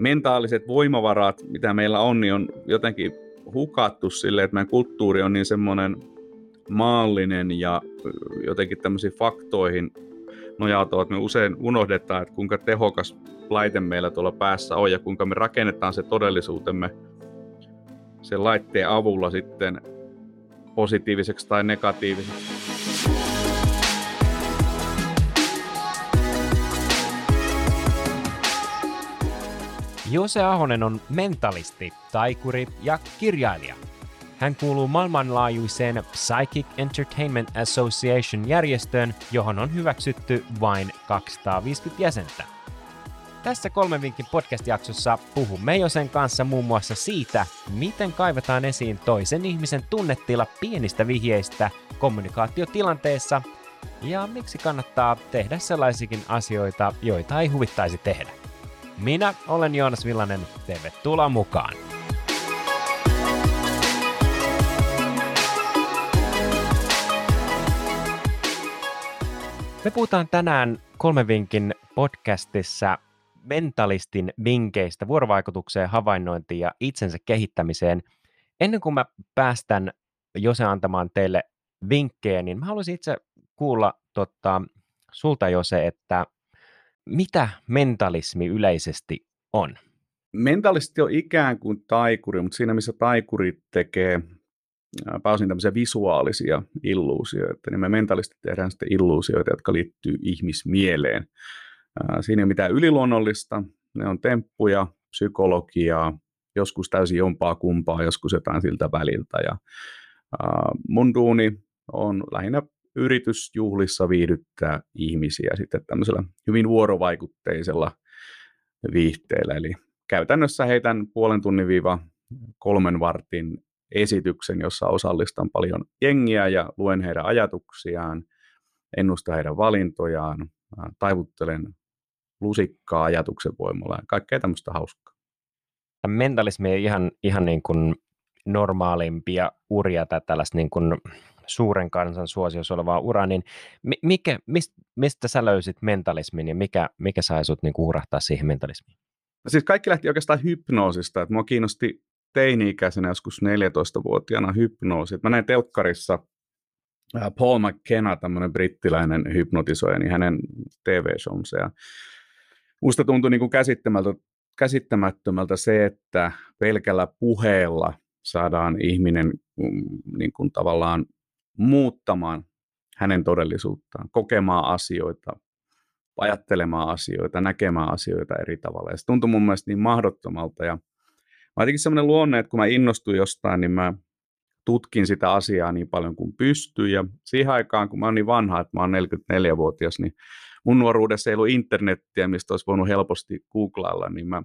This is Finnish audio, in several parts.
mentaaliset voimavarat, mitä meillä on, niin on jotenkin hukattu sille, että meidän kulttuuri on niin semmoinen maallinen ja jotenkin tämmöisiin faktoihin nojautuva, että me usein unohdetaan, että kuinka tehokas laite meillä tuolla päässä on ja kuinka me rakennetaan se todellisuutemme sen laitteen avulla sitten positiiviseksi tai negatiiviseksi. Jose Ahonen on mentalisti, taikuri ja kirjailija. Hän kuuluu maailmanlaajuiseen Psychic Entertainment Association-järjestöön, johon on hyväksytty vain 250 jäsentä. Tässä kolmen vinkin podcast-jaksossa puhumme Josen kanssa muun muassa siitä, miten kaivetaan esiin toisen ihmisen tunnetila pienistä vihjeistä kommunikaatiotilanteessa ja miksi kannattaa tehdä sellaisikin asioita, joita ei huvittaisi tehdä. Minä olen Joonas Villanen, tervetuloa mukaan! Me puhutaan tänään kolme vinkin podcastissa mentalistin vinkkeistä vuorovaikutukseen, havainnointiin ja itsensä kehittämiseen. Ennen kuin mä päästän Jose antamaan teille vinkkejä, niin mä haluaisin itse kuulla tota, sulta Jose, että mitä mentalismi yleisesti on? Mentalisti on ikään kuin taikuri, mutta siinä missä taikuri tekee pääosin tämmöisiä visuaalisia illuusioita, niin me mentalisti tehdään sitten illuusioita, jotka liittyy ihmismieleen. Siinä ei ole mitään yliluonnollista, ne on temppuja, psykologiaa, joskus täysin jompaa kumpaa, joskus jotain siltä väliltä. Ja, mun duuni on lähinnä yritys juhlissa viihdyttää ihmisiä sitten tämmöisellä hyvin vuorovaikutteisella viihteellä. Eli käytännössä heitän puolen tunnin viiva kolmen vartin esityksen, jossa osallistan paljon jengiä ja luen heidän ajatuksiaan, ennustan heidän valintojaan, taivuttelen lusikkaa ajatuksen voimalla ja kaikkea tämmöistä hauskaa. Mentalismi ei ihan, ihan niin kuin normaalimpia uria tai tällaista niin kuin suuren kansan suosiossa olevaa uraa, niin mikä, mist, mistä sä löysit mentalismin ja mikä, mikä sai sut niin urahtaa siihen mentalismiin? No siis kaikki lähti oikeastaan hypnoosista, mua kiinnosti teini-ikäisenä joskus 14-vuotiaana hypnoosi. Mä näin telkkarissa Paul McKenna, tämmöinen brittiläinen hypnotisoija, niin hänen TV-showonsa. Ja musta tuntui niin kuin käsittämättömältä, käsittämättömältä se, että pelkällä puheella saadaan ihminen mm, niin kuin tavallaan muuttamaan hänen todellisuuttaan, kokemaan asioita, ajattelemaan asioita, näkemään asioita eri tavalla. Ja se tuntui mun mielestä niin mahdottomalta. Ja mä jotenkin semmoinen luonne, että kun mä innostuin jostain, niin mä tutkin sitä asiaa niin paljon kuin pystyin. Ja siihen aikaan, kun mä oon niin vanha, että mä oon 44-vuotias, niin mun nuoruudessa ei ollut internettiä, mistä olisi voinut helposti googlailla, niin mä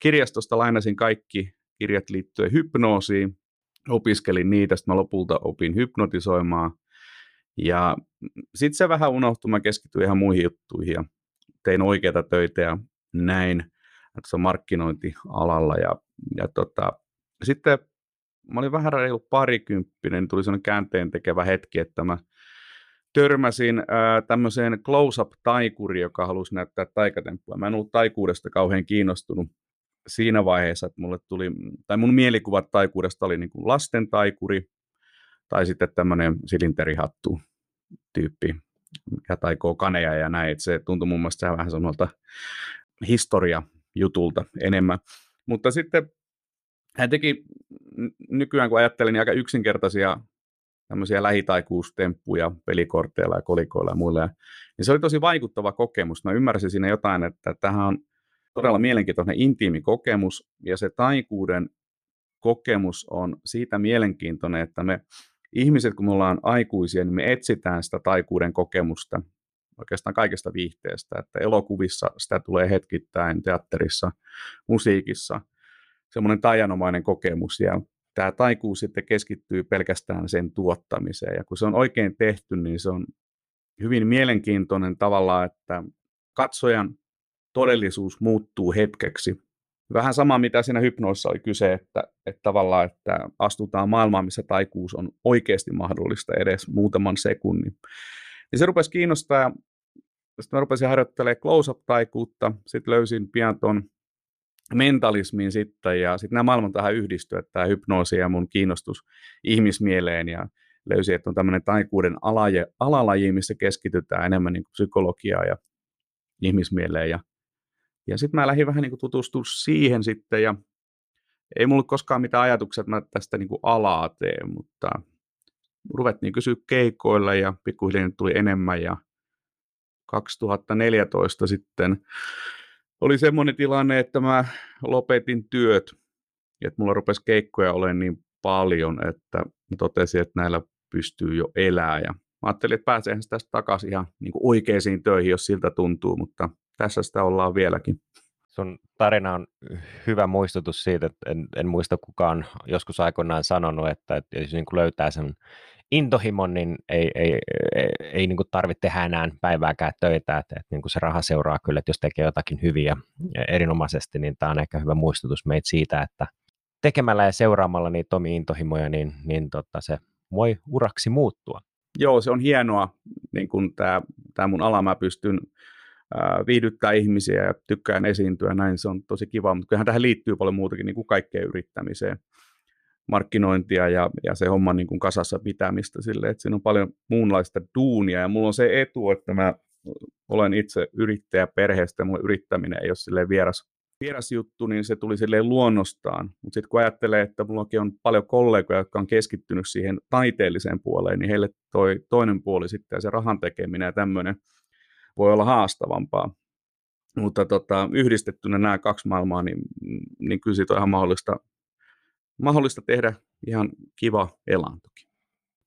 kirjastosta lainasin kaikki kirjat liittyen hypnoosiin, opiskelin niitä, sitten mä lopulta opin hypnotisoimaan. Ja sitten se vähän unohtui, mä keskityin ihan muihin juttuihin ja tein oikeita töitä ja näin se markkinointialalla. Ja, ja tota, sitten mä olin vähän reilu parikymppinen, niin tuli sellainen käänteen tekevä hetki, että mä törmäsin ää, tämmöiseen close-up-taikuri, joka halusi näyttää taikatemppua. Mä en ollut taikuudesta kauhean kiinnostunut siinä vaiheessa, että mulle tuli, tai mun mielikuvat taikuudesta oli niin kuin lasten taikuri, tai sitten tämmöinen silinterihattu tyyppi, mikä taikoo kaneja ja näin, että se tuntui mun mielestä vähän semmoilta historia-jutulta enemmän. Mutta sitten hän teki nykyään, kun ajattelin, niin aika yksinkertaisia tämmöisiä lähitaikuustemppuja pelikorteilla ja kolikoilla ja muilla. Niin se oli tosi vaikuttava kokemus. Mä ymmärsin siinä jotain, että tähän on todella mielenkiintoinen intiimi kokemus, ja se taikuuden kokemus on siitä mielenkiintoinen, että me ihmiset, kun me ollaan aikuisia, niin me etsitään sitä taikuuden kokemusta oikeastaan kaikesta viihteestä, että elokuvissa sitä tulee hetkittäin, teatterissa, musiikissa, semmoinen taianomainen kokemus, ja tämä taikuus sitten keskittyy pelkästään sen tuottamiseen, ja kun se on oikein tehty, niin se on hyvin mielenkiintoinen tavalla, että katsojan todellisuus muuttuu hetkeksi. Vähän sama, mitä siinä hypnoissa oli kyse, että, että tavallaan, että astutaan maailmaan, missä taikuus on oikeasti mahdollista edes muutaman sekunnin. Niin se rupesi kiinnostaa, sitten mä rupesin harjoittelemaan close-up-taikuutta, sitten löysin pian tuon mentalismiin sitten, ja sitten nämä maailman tähän yhdistyy, että tämä hypnoosi ja mun kiinnostus ihmismieleen, ja löysi, että on tämmöinen taikuuden alaje, alalaji, missä keskitytään enemmän niin psykologiaa ja ihmismieleen, ja, ja sitten mä lähdin vähän niin tutustua siihen sitten, ja ei mulla koskaan mitään ajatuksia, että mä tästä niin alaa teen, mutta ruvettiin kysyä keikoilla ja pikkuhiljaa tuli enemmän ja 2014 sitten oli semmoinen tilanne, että mä lopetin työt, että mulla rupesi keikkoja olemaan niin paljon, että mä totesin, että näillä pystyy jo elää. Ja mä ajattelin, että pääseehän tästä takaisin ihan niin oikeisiin töihin, jos siltä tuntuu, mutta tässä sitä ollaan vieläkin. Sun tarina on hyvä muistutus siitä, että en, en muista kukaan joskus aikoinaan sanonut, että, että jos niin kuin löytää sen intohimon, niin ei, ei, ei, ei niin kuin tarvitse tehdä enää päivääkään töitä, että, että niin kuin se raha seuraa kyllä, että jos tekee jotakin hyviä erinomaisesti, niin tämä on ehkä hyvä muistutus meitä siitä, että tekemällä ja seuraamalla niitä omia intohimoja, niin, niin tota, se voi uraksi muuttua. Joo, se on hienoa, niin kuin tämä, tämä mun ala, mä pystyn viihdyttää ihmisiä ja tykkään esiintyä, näin se on tosi kiva, mutta kyllähän tähän liittyy paljon muutakin niin kuin kaikkeen yrittämiseen, markkinointia ja, ja se homma niin kuin kasassa pitämistä sille, että siinä on paljon muunlaista duunia. Ja mulla on se etu, että mä olen itse yrittäjä perheestä mulle yrittäminen ei ole vieras, vieras juttu, niin se tuli silleen luonnostaan. Mutta sitten kun ajattelee, että mullakin on paljon kollegoja, jotka on keskittynyt siihen taiteelliseen puoleen, niin heille toi toinen puoli sitten ja se rahan tekeminen ja tämmöinen voi olla haastavampaa. Mutta tota, yhdistettynä nämä kaksi maailmaa, niin, niin kyllä siitä on ihan mahdollista, mahdollista tehdä ihan kiva elantokin.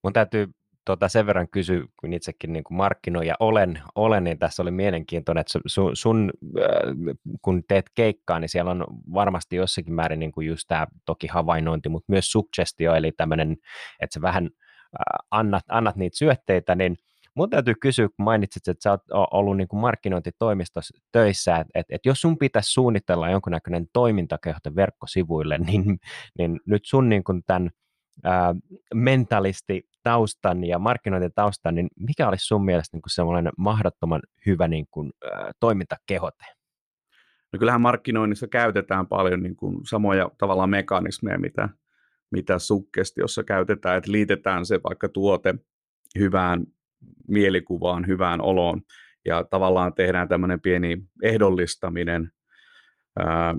Mun täytyy tota, sen verran kysyä, kun itsekin niin markkinoija olen, olen, niin tässä oli mielenkiintoinen, että sun, sun äh, kun teet keikkaa, niin siellä on varmasti jossakin määrin niin kuin just tämä toki havainnointi, mutta myös suggestio, eli tämmöinen, että sä vähän äh, annat, annat niitä syötteitä, niin Mun täytyy kysyä, kun mainitsit, että sä oot ollut niin kuin markkinointitoimistossa töissä, että, että, jos sun pitäisi suunnitella jonkunnäköinen toimintakehto verkkosivuille, niin, niin nyt sun niin kuin tämän ää, mentalisti taustan ja markkinointitaustan, niin mikä olisi sun mielestä niin semmoinen mahdottoman hyvä niin kuin, ää, toimintakehote? No kyllähän markkinoinnissa käytetään paljon niin kuin samoja tavallaan mekanismeja, mitä, mitä sukkestiossa käytetään, että liitetään se vaikka tuote hyvään mielikuvaan, hyvään oloon. Ja tavallaan tehdään tämmöinen pieni ehdollistaminen ää,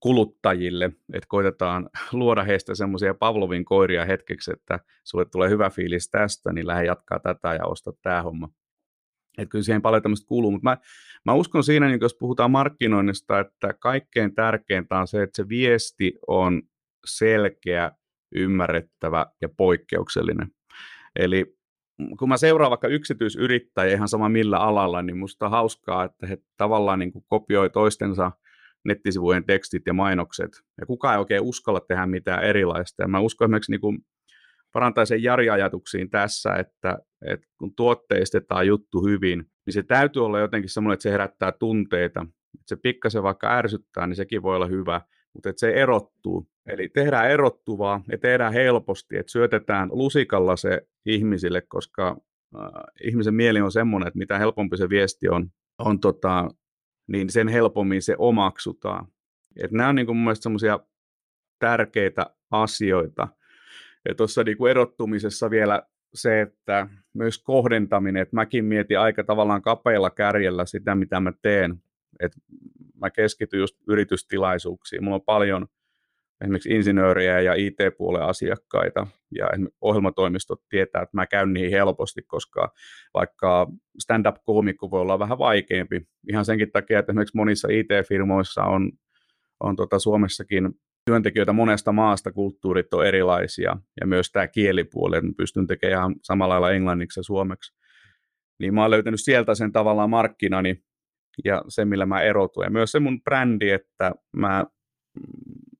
kuluttajille, että koitetaan luoda heistä semmoisia Pavlovin koiria hetkeksi, että sulle tulee hyvä fiilis tästä, niin lähde jatkaa tätä ja osta tämä homma. Että kyllä siihen paljon tämmöistä kuuluu, mutta mä, mä uskon siinä, niin jos puhutaan markkinoinnista, että kaikkein tärkeintä on se, että se viesti on selkeä, ymmärrettävä ja poikkeuksellinen. Eli kun mä seuraan vaikka yksityisyrittäjä ihan sama millä alalla, niin musta on hauskaa, että he tavallaan niin kuin kopioi toistensa nettisivujen tekstit ja mainokset. Ja kukaan ei oikein uskalla tehdä mitään erilaista. Ja mä uskon esimerkiksi niin kuin parantaisen Jari-ajatuksiin tässä, että, että kun tuotteistetaan juttu hyvin, niin se täytyy olla jotenkin semmoinen, että se herättää tunteita. Että se pikkasen vaikka ärsyttää, niin sekin voi olla hyvä, mutta että se erottuu. Eli tehdään erottuvaa ja tehdään helposti, että syötetään lusikalla se ihmisille, koska äh, ihmisen mieli on semmoinen, että mitä helpompi se viesti on, on tota, niin sen helpommin se omaksutaan. Et nämä on niin kuin mun mielestä semmoisia tärkeitä asioita. Ja tuossa niin erottumisessa vielä se, että myös kohdentaminen, että mäkin mietin aika tavallaan kapeilla kärjellä sitä, mitä mä teen. että mä keskityn just yritystilaisuuksiin. Mulla on paljon esimerkiksi insinööriä ja IT-puolen asiakkaita, ja ohjelmatoimistot tietää, että mä käyn niihin helposti, koska vaikka stand-up-koomikko voi olla vähän vaikeampi, ihan senkin takia, että esimerkiksi monissa IT-firmoissa on, on tota Suomessakin työntekijöitä monesta maasta, kulttuurit on erilaisia, ja myös tämä kielipuoli, että pystyn tekemään ihan samalla lailla englanniksi ja suomeksi. Niin mä oon löytänyt sieltä sen tavallaan markkinani, ja se, millä mä erotun. Ja myös se mun brändi, että mä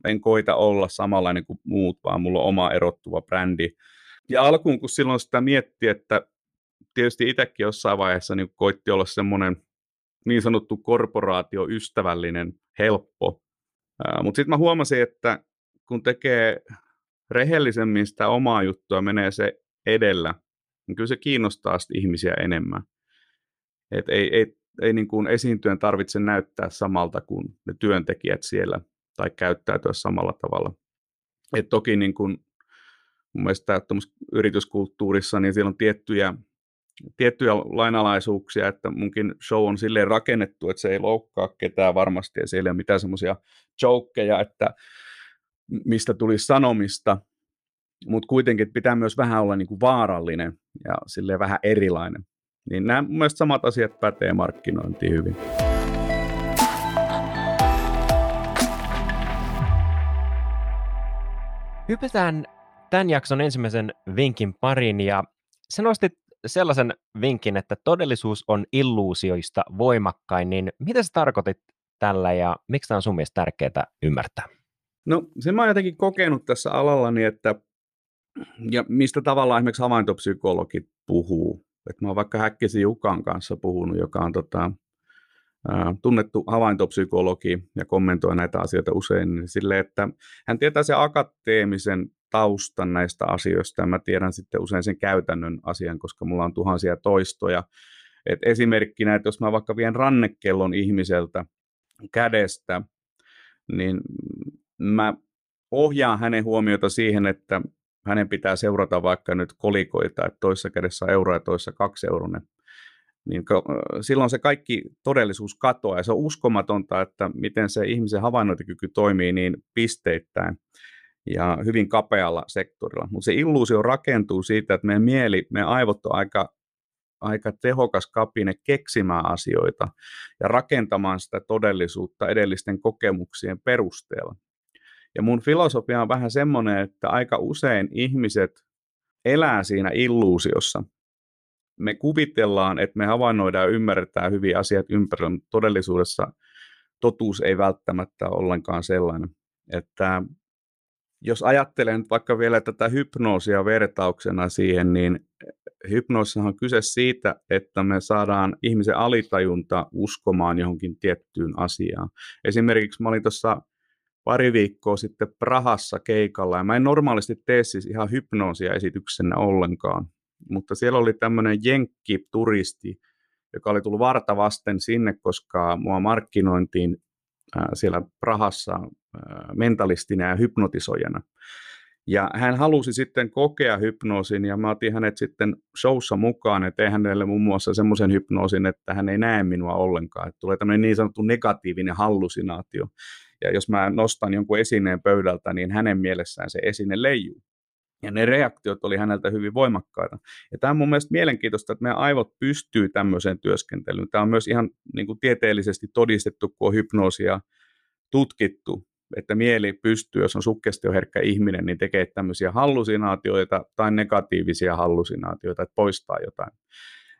en koita olla samanlainen kuin muut, vaan mulla on oma erottuva brändi. Ja alkuun, kun silloin sitä mietti, että tietysti itsekin jossain vaiheessa niin koitti olla semmoinen niin sanottu korporaatioystävällinen, helppo. Mutta sitten mä huomasin, että kun tekee rehellisemmin sitä omaa juttua, menee se edellä, niin kyllä se kiinnostaa ihmisiä enemmän. Et ei, ei, ei niin kuin esiintyjen tarvitse näyttää samalta kuin ne työntekijät siellä tai käyttäytyä samalla tavalla. Et toki niin kuin, mun mielestä yrityskulttuurissa, niin siellä on tiettyjä, tiettyjä lainalaisuuksia, että munkin show on silleen rakennettu, että se ei loukkaa ketään varmasti, ja siellä ei ole mitään semmoisia jokeja, että mistä tulisi sanomista, mutta kuitenkin pitää myös vähän olla niin kuin vaarallinen ja silleen vähän erilainen. Niin nämä mun mielestä samat asiat pätee markkinointiin hyvin. Hypätään tämän jakson ensimmäisen vinkin pariin ja sä nostit sellaisen vinkin, että todellisuus on illuusioista voimakkain, niin mitä sä tarkoitit tällä ja miksi tämä on sun mielestä tärkeää ymmärtää? No se mä oon jotenkin kokenut tässä alallani, että ja mistä tavallaan esimerkiksi havaintopsykologit puhuu. Et mä oon vaikka Häkkisen Jukan kanssa puhunut, joka on tota, tunnettu havaintopsykologi ja kommentoi näitä asioita usein, niin sille, että hän tietää sen akateemisen taustan näistä asioista ja mä tiedän sitten usein sen käytännön asian, koska mulla on tuhansia toistoja. Et esimerkkinä, että jos mä vaikka vien rannekellon ihmiseltä kädestä, niin mä ohjaan hänen huomiota siihen, että hänen pitää seurata vaikka nyt kolikoita, että toisessa kädessä on euro ja toisessa kaksi euronen, niin silloin se kaikki todellisuus katoaa ja se on uskomatonta, että miten se ihmisen havainnointikyky toimii niin pisteittäin ja hyvin kapealla sektorilla. Mutta se illuusio rakentuu siitä, että meidän mieli, meidän aivot on aika, aika tehokas kapine keksimään asioita ja rakentamaan sitä todellisuutta edellisten kokemuksien perusteella. Ja mun filosofia on vähän semmoinen, että aika usein ihmiset elää siinä illuusiossa. Me kuvitellaan, että me havainnoidaan ja ymmärretään hyviä asiat ympärillä, mutta todellisuudessa totuus ei välttämättä ole ollenkaan sellainen. Että jos ajattelen vaikka vielä tätä hypnoosia vertauksena siihen, niin hypnoosissa on kyse siitä, että me saadaan ihmisen alitajunta uskomaan johonkin tiettyyn asiaan. Esimerkiksi mä olin tuossa pari viikkoa sitten Prahassa keikalla, ja mä en normaalisti tee siis ihan hypnoosia esityksenä ollenkaan, mutta siellä oli tämmöinen jenkki-turisti, joka oli tullut varta vasten sinne, koska mua markkinointiin siellä Prahassa mentalistina ja hypnotisoijana. Ja hän halusi sitten kokea hypnoosin ja mä otin hänet sitten showssa mukaan ja tein hänelle muun muassa semmoisen hypnoosin, että hän ei näe minua ollenkaan. Että tulee tämmöinen niin sanottu negatiivinen hallusinaatio. Ja jos mä nostan jonkun esineen pöydältä, niin hänen mielessään se esine leijuu. Ja ne reaktiot oli häneltä hyvin voimakkaita. Ja tämä on mun mielestä mielenkiintoista, että meidän aivot pystyy tämmöiseen työskentelyyn. Tämä on myös ihan niin kuin tieteellisesti todistettu, kun on hypnoosia tutkittu, että mieli pystyy, jos on sukkestioherkkä ihminen, niin tekee tämmöisiä hallusinaatioita tai negatiivisia hallusinaatioita, että poistaa jotain.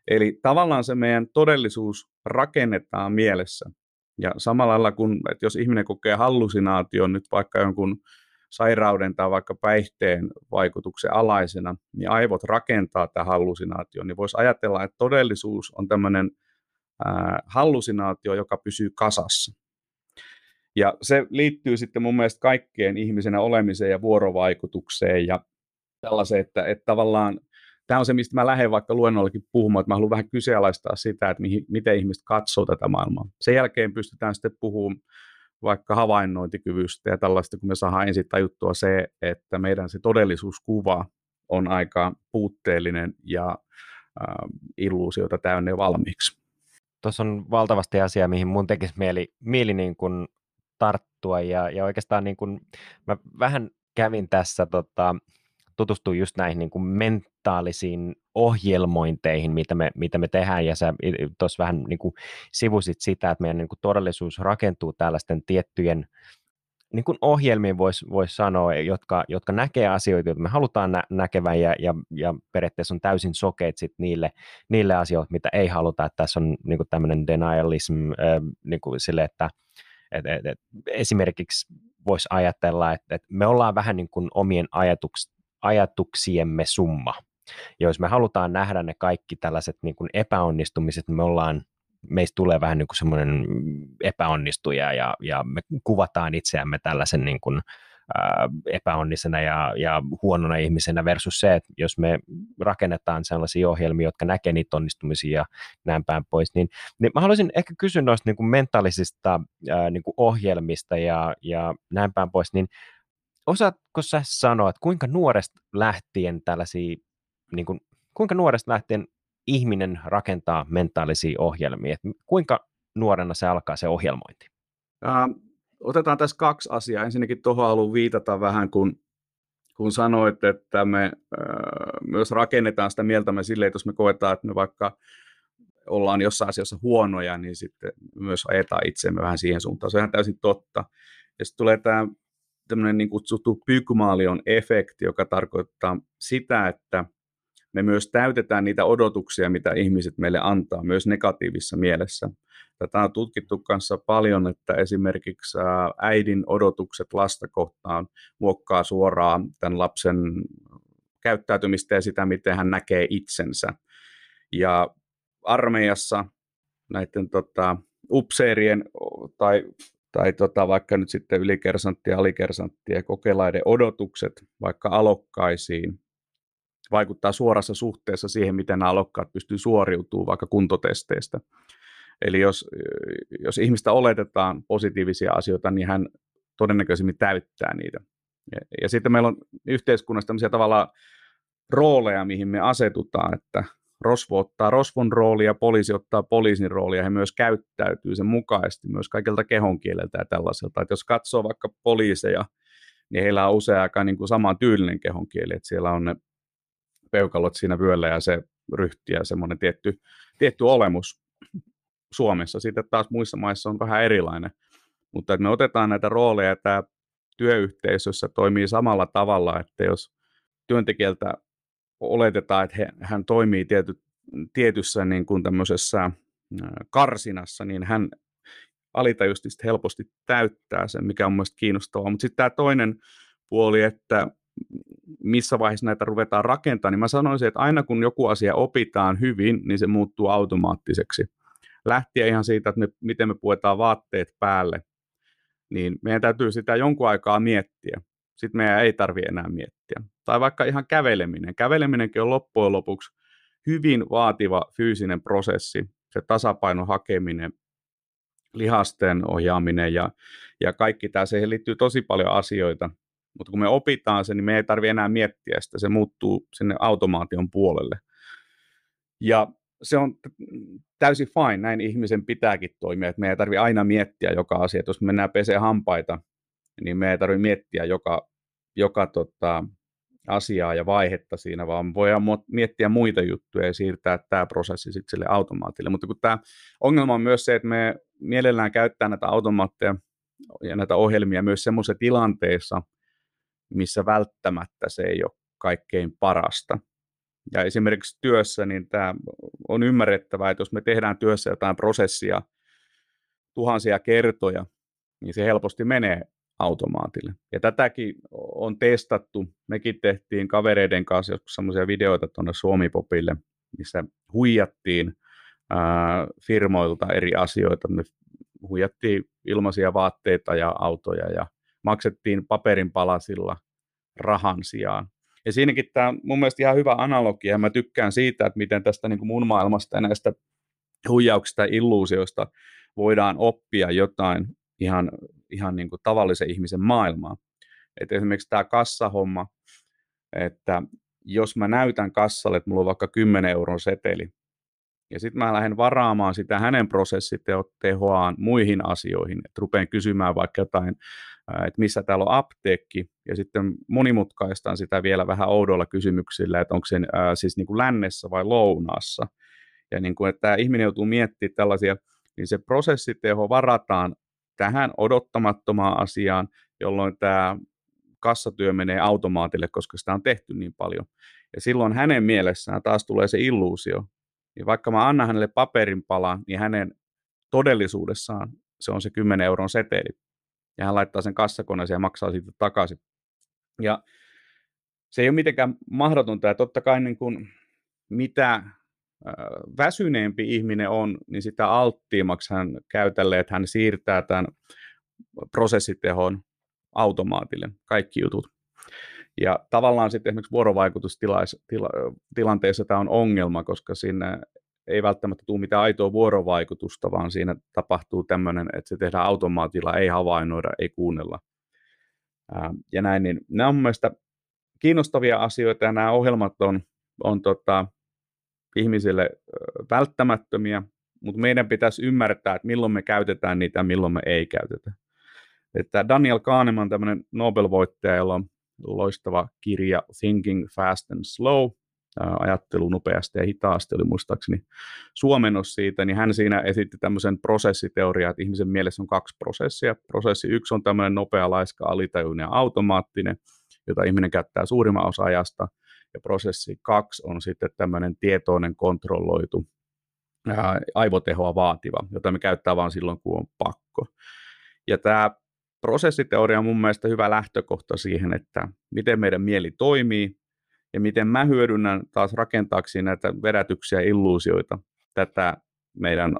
Eli tavallaan se meidän todellisuus rakennetaan mielessä. Ja samalla lailla kuin, että jos ihminen kokee hallusinaation nyt vaikka jonkun sairauden tai vaikka päihteen vaikutuksen alaisena, niin aivot rakentaa tämä hallusinaatio, niin voisi ajatella, että todellisuus on tämmöinen äh, hallusinaatio, joka pysyy kasassa. Ja se liittyy sitten mun mielestä kaikkeen ihmisenä olemiseen ja vuorovaikutukseen ja tällaiseen, että, että tavallaan tämä on se, mistä mä lähden vaikka luennollekin puhumaan, että mä haluan vähän kyseenalaistaa sitä, että mihin, miten ihmiset katsoo tätä maailmaa. Sen jälkeen pystytään sitten puhumaan vaikka havainnointikyvystä ja tällaista, kun me saadaan ensin tajuttua se, että meidän se todellisuuskuva on aika puutteellinen ja äh, illuusioita täynnä valmiiksi. Tuossa on valtavasti asiaa, mihin mun tekisi mieli, mieli niin kuin tarttua ja, ja oikeastaan niin kuin, mä vähän kävin tässä tota, tutustua just näihin niin kuin mentaalisiin ohjelmointeihin, mitä me, mitä me tehdään, ja sä tuossa vähän niin kuin sivusit sitä, että meidän niin kuin todellisuus rakentuu tällaisten tiettyjen niin kuin ohjelmiin voisi vois sanoa, jotka, jotka näkee asioita, joita me halutaan nä- näkevän ja, ja, ja periaatteessa on täysin sokeet sit niille, niille asioille, mitä ei haluta. Että tässä on niin kuin tämmöinen denialism äh, niin kuin sille, että et, et, et, esimerkiksi voisi ajatella, että, että me ollaan vähän niin kuin omien ajatuks, ajatuksiemme summa. Ja jos me halutaan nähdä ne kaikki tällaiset niin kuin epäonnistumiset, niin me ollaan meistä tulee vähän niin kuin semmoinen epäonnistuja ja, ja me kuvataan itseämme tällaisen niin kuin ää, epäonnisena ja, ja huonona ihmisenä versus se, että jos me rakennetaan sellaisia ohjelmia, jotka näkee niitä onnistumisia ja näin päin pois, niin, niin mä haluaisin ehkä kysyä noista niin kuin mentaalisista ää, niin kuin ohjelmista ja, ja näin päin pois, niin osaatko sä sanoa, että kuinka nuoresta lähtien tällaisia, niin kuin, kuinka nuoresta lähtien ihminen rakentaa mentaalisia ohjelmia, että kuinka nuorena se alkaa se ohjelmointi? Äh, otetaan tässä kaksi asiaa. Ensinnäkin tuohon haluan viitata vähän, kun, kun sanoit, että me äh, myös rakennetaan sitä mieltämme silleen, että jos me koetaan, että me vaikka ollaan jossain asiassa huonoja, niin sitten myös ajetaan itseämme vähän siihen suuntaan. Se on ihan täysin totta. Ja sitten tulee tämä tämmöinen niin kutsuttu Pygmalion efekti, joka tarkoittaa sitä, että me myös täytetään niitä odotuksia, mitä ihmiset meille antaa, myös negatiivisessa mielessä. Tätä on tutkittu kanssa paljon, että esimerkiksi äidin odotukset lasta kohtaan muokkaa suoraan tämän lapsen käyttäytymistä ja sitä, miten hän näkee itsensä. Ja armeijassa näiden tota, upseerien tai, tai tota, vaikka nyt sitten ylikersantti ja alikersantti ja kokelaiden odotukset vaikka alokkaisiin vaikuttaa suorassa suhteessa siihen, miten nämä alokkaat pystyy suoriutumaan vaikka kuntotesteistä. Eli jos, jos ihmistä oletetaan positiivisia asioita, niin hän todennäköisemmin täyttää niitä. Ja, ja sitten meillä on yhteiskunnassa tämmöisiä tavallaan rooleja, mihin me asetutaan, että rosvo ottaa rosvon roolia, poliisi ottaa poliisin roolia, he myös käyttäytyy sen mukaisesti myös kaikilta kehonkieleltä ja tällaiselta. Että jos katsoo vaikka poliiseja, niin heillä on usein aika niin kuin saman tyylinen kehonkieli, että siellä on ne peukalot siinä vyöllä ja se ryhti ja semmoinen tietty, tietty olemus Suomessa. Sitten taas muissa maissa on vähän erilainen. Mutta että me otetaan näitä rooleja ja tämä työyhteisössä toimii samalla tavalla, että jos työntekijältä oletetaan, että he, hän toimii tiety, tietyssä niin kuin tämmöisessä karsinassa, niin hän alitajusti helposti täyttää sen, mikä on mielestäni kiinnostavaa. Mutta sitten tämä toinen puoli, että missä vaiheessa näitä ruvetaan rakentamaan, niin mä sanoisin, että aina kun joku asia opitaan hyvin, niin se muuttuu automaattiseksi. Lähtien ihan siitä, että me, miten me puetaan vaatteet päälle, niin meidän täytyy sitä jonkun aikaa miettiä. Sitten meidän ei tarvitse enää miettiä. Tai vaikka ihan käveleminen. Käveleminenkin on loppujen lopuksi hyvin vaativa fyysinen prosessi. Se tasapainon hakeminen, lihasten ohjaaminen ja, ja kaikki tämä, siihen liittyy tosi paljon asioita, mutta kun me opitaan se, niin me ei tarvitse enää miettiä sitä, se muuttuu sinne automaation puolelle. Ja se on täysin fine, näin ihmisen pitääkin toimia, että me ei tarvitse aina miettiä joka asia, jos me mennään pesee hampaita, niin me ei tarvitse miettiä joka, joka tota, asiaa ja vaihetta siinä, vaan voidaan miettiä muita juttuja ja siirtää tämä prosessi sitten sille automaatille. Mutta kun tämä ongelma on myös se, että me mielellään käyttää näitä automaatteja ja näitä ohjelmia myös semmoisessa tilanteessa, missä välttämättä se ei ole kaikkein parasta. Ja esimerkiksi työssä niin tämä on ymmärrettävää, että jos me tehdään työssä jotain prosessia tuhansia kertoja, niin se helposti menee automaatille. Ja tätäkin on testattu. Mekin tehtiin kavereiden kanssa joskus semmoisia videoita tuonne Suomipopille, missä huijattiin ää, firmoilta eri asioita. Me huijattiin ilmaisia vaatteita ja autoja ja maksettiin paperin palasilla rahan sijaan. Ja siinäkin tämä on mun mielestä ihan hyvä analogia, mä tykkään siitä, että miten tästä niin kuin mun maailmasta ja näistä huijauksista ja illuusioista voidaan oppia jotain ihan, ihan niin kuin tavallisen ihmisen maailmaa. Et esimerkiksi tämä kassahomma, että jos mä näytän kassalle, että mulla on vaikka 10 euron seteli, ja sitten mä lähden varaamaan sitä hänen prosessitehoaan muihin asioihin, että rupean kysymään vaikka jotain, että missä täällä on apteekki, ja sitten monimutkaistaan sitä vielä vähän oudoilla kysymyksillä, että onko se siis niin kuin lännessä vai lounaassa. Ja niin kuin, että tämä ihminen joutuu miettimään tällaisia, niin se prosessiteho varataan tähän odottamattomaan asiaan, jolloin tämä kassatyö menee automaatille, koska sitä on tehty niin paljon. Ja silloin hänen mielessään taas tulee se illuusio, niin vaikka mä annan hänelle paperin palan, niin hänen todellisuudessaan se on se 10 euron seteli. Ja hän laittaa sen kassakoneeseen ja maksaa siitä takaisin. Ja se ei ole mitenkään mahdotonta. Ja totta kai niin kuin, mitä väsyneempi ihminen on, niin sitä alttiimmaksi hän käytälle, että hän siirtää tämän prosessitehon automaatille, kaikki jutut. Ja tavallaan sitten esimerkiksi vuorovaikutustilanteessa tämä on ongelma, koska siinä ei välttämättä tule mitään aitoa vuorovaikutusta, vaan siinä tapahtuu tämmöinen, että se tehdään automaatilla, ei havainnoida, ei kuunnella. Ja näin, niin nämä on mielestäni kiinnostavia asioita ja nämä ohjelmat on, on tota, ihmisille välttämättömiä, mutta meidän pitäisi ymmärtää, että milloin me käytetään niitä ja milloin me ei käytetä. Että Daniel Kahneman, tämmöinen Nobel-voittaja, jolla on loistava kirja Thinking Fast and Slow, ajattelu nopeasti ja hitaasti oli muistaakseni suomennos siitä, niin hän siinä esitti tämmöisen prosessiteoriaa, että ihmisen mielessä on kaksi prosessia. Prosessi yksi on tämmöinen nopea, laiska, alitajuinen ja automaattinen, jota ihminen käyttää suurimman osa ajasta, ja prosessi kaksi on sitten tämmöinen tietoinen, kontrolloitu, ää, aivotehoa vaativa, jota me käyttää vain silloin, kun on pakko. Ja tämä prosessiteoria on mun mielestä hyvä lähtökohta siihen, että miten meidän mieli toimii ja miten mä hyödynnän taas rakentaakseni näitä vedätyksiä illuusioita, tätä meidän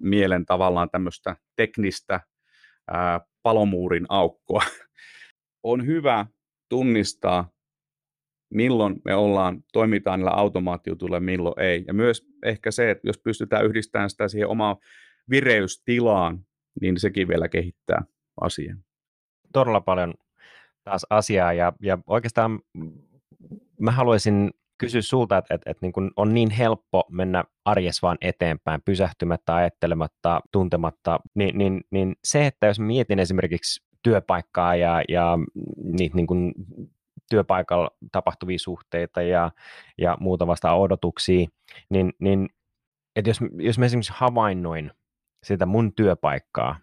mielen tavallaan tämmöistä teknistä ää, palomuurin aukkoa. on hyvä tunnistaa, milloin me ollaan, toimitaan niillä automaatiotuilla, milloin ei. Ja myös ehkä se, että jos pystytään yhdistämään sitä siihen omaan vireystilaan, niin sekin vielä kehittää asian. Todella paljon taas asiaa ja, ja oikeastaan mä haluaisin kysyä sulta, että, että, että niin kun on niin helppo mennä arjes vaan eteenpäin, pysähtymättä, ajattelematta, tuntematta, niin, niin, niin se, että jos mietin esimerkiksi työpaikkaa ja, ja niitä niin kuin työpaikalla tapahtuvia suhteita ja, ja muuta vasta odotuksia, niin, niin että jos, jos mä esimerkiksi havainnoin sitä mun työpaikkaa,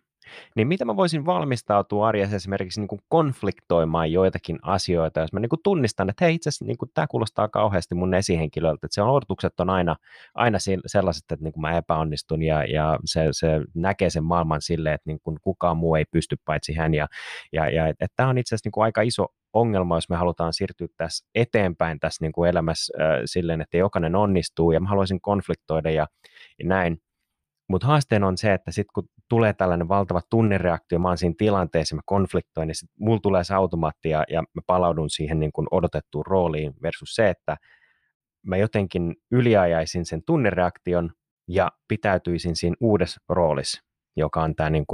niin mitä mä voisin valmistautua arjessa esimerkiksi niin kuin konfliktoimaan joitakin asioita, jos mä niin kuin tunnistan, että hei itse asiassa niin tämä kuulostaa kauheasti mun esihenkilöltä, että se on odotukset on aina, aina sellaiset, että niin kuin mä epäonnistun ja, ja se, se näkee sen maailman silleen, että niin kuin kukaan muu ei pysty paitsi hän ja, ja, ja että tämä on itse asiassa niin aika iso ongelma, jos me halutaan siirtyä tässä eteenpäin tässä niin kuin elämässä äh, silleen, että jokainen onnistuu ja mä haluaisin konfliktoida ja, ja näin, mutta haasteen on se, että sitten kun tulee tällainen valtava tunnereaktio, mä oon siinä tilanteessa, mä konfliktoin, niin sitten mulla tulee se automaatti ja, ja mä palaudun siihen niin kuin odotettuun rooliin versus se, että mä jotenkin yliajaisin sen tunnereaktion ja pitäytyisin siinä uudessa roolissa, joka on tämä niin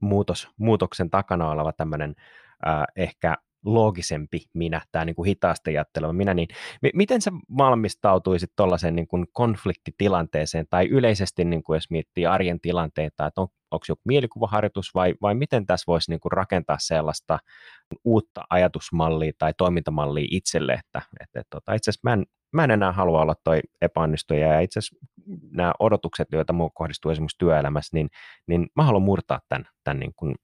muutos, muutoksen takana oleva tämmöinen äh, ehkä loogisempi minä, tämä niin kuin hitaasti ajatteleva minä, niin m- miten sä valmistautuisit tuollaiseen niin konfliktitilanteeseen tai yleisesti niin kuin jos miettii arjen tilanteita, että on, onko joku mielikuvaharjoitus vai, vai miten tässä voisi niin kuin rakentaa sellaista uutta ajatusmallia tai toimintamallia itselle, että, että, että tota, itse asiassa mä en, mä en enää halua olla toi epäonnistuja ja itse asiassa nämä odotukset, joita minuun kohdistuu esimerkiksi työelämässä, niin, niin mä haluan murtaa tämän, tämän niin kuin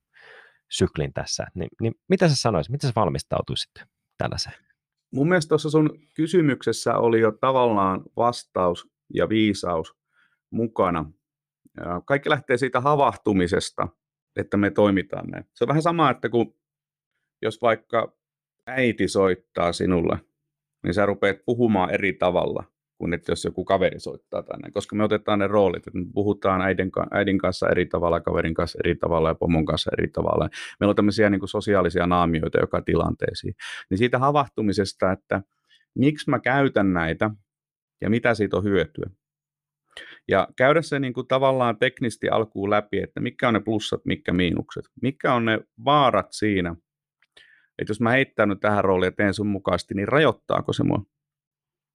syklin tässä. Niin, niin mitä sä sanoisit, miten sä valmistautuisit tällaiseen? Mun mielestä tuossa sun kysymyksessä oli jo tavallaan vastaus ja viisaus mukana. Kaikki lähtee siitä havahtumisesta, että me toimitaan näin. Se on vähän sama, että kun jos vaikka äiti soittaa sinulle, niin sä rupeat puhumaan eri tavalla kuin että jos joku kaveri soittaa tänne, koska me otetaan ne roolit, että me puhutaan äidin, äidin kanssa eri tavalla, kaverin kanssa eri tavalla ja pomon kanssa eri tavalla. Meillä on tämmöisiä niin kuin sosiaalisia naamioita joka tilanteisiin. Niin siitä havahtumisesta, että miksi mä käytän näitä ja mitä siitä on hyötyä. Ja käydä se niin kuin tavallaan teknisti alkuun läpi, että mitkä on ne plussat, mitkä miinukset, mitkä on ne vaarat siinä, että jos mä heittän nyt tähän rooliin ja teen sun mukaisesti, niin rajoittaako se mua?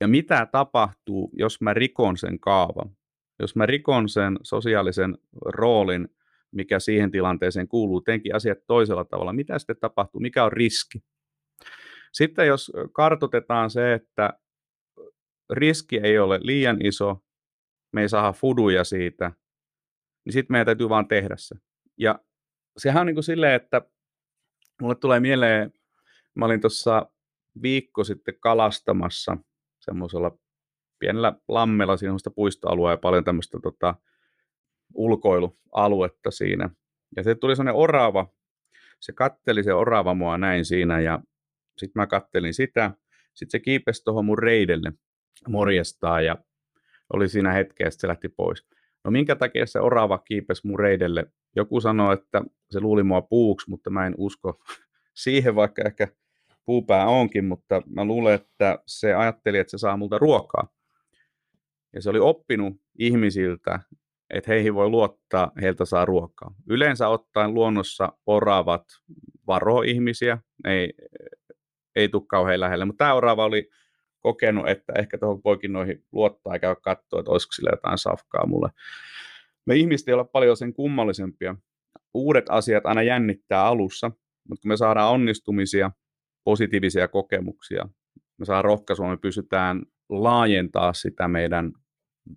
Ja mitä tapahtuu, jos mä rikon sen kaavan? Jos mä rikon sen sosiaalisen roolin, mikä siihen tilanteeseen kuuluu, teenkin asiat toisella tavalla, mitä sitten tapahtuu, mikä on riski? Sitten jos kartotetaan se, että riski ei ole liian iso, me ei saa fuduja siitä, niin sitten meidän täytyy vaan tehdä se. Ja sehän on niin kuin silleen, että mulle tulee mieleen, mä olin tuossa viikko sitten kalastamassa – semmoisella pienellä lammella, siinä on sitä puistoaluea ja paljon tämmöistä tota, ulkoilualuetta siinä. Ja se tuli sellainen orava, se katteli se orava mua näin siinä ja sitten mä kattelin sitä. Sitten se kiipesi tuohon mun reidelle morjestaa ja oli siinä hetkessä, että se lähti pois. No minkä takia se orava kiipesi mun reidelle joku sanoo, että se luuli mua puuksi, mutta mä en usko siihen, vaikka ehkä puupää onkin, mutta mä luulen, että se ajatteli, että se saa multa ruokaa. Ja se oli oppinut ihmisiltä, että heihin voi luottaa, heiltä saa ruokaa. Yleensä ottaen luonnossa oravat varo ihmisiä, ei, ei tule kauhean lähelle, mutta tämä orava oli kokenut, että ehkä tuohon poikin noihin luottaa ja käy katsoa, että olisiko sillä jotain safkaa mulle. Me ihmiset ei ole paljon sen kummallisempia. Uudet asiat aina jännittää alussa, mutta kun me saadaan onnistumisia, positiivisia kokemuksia, me saadaan rohkaisua, me pystytään laajentaa sitä meidän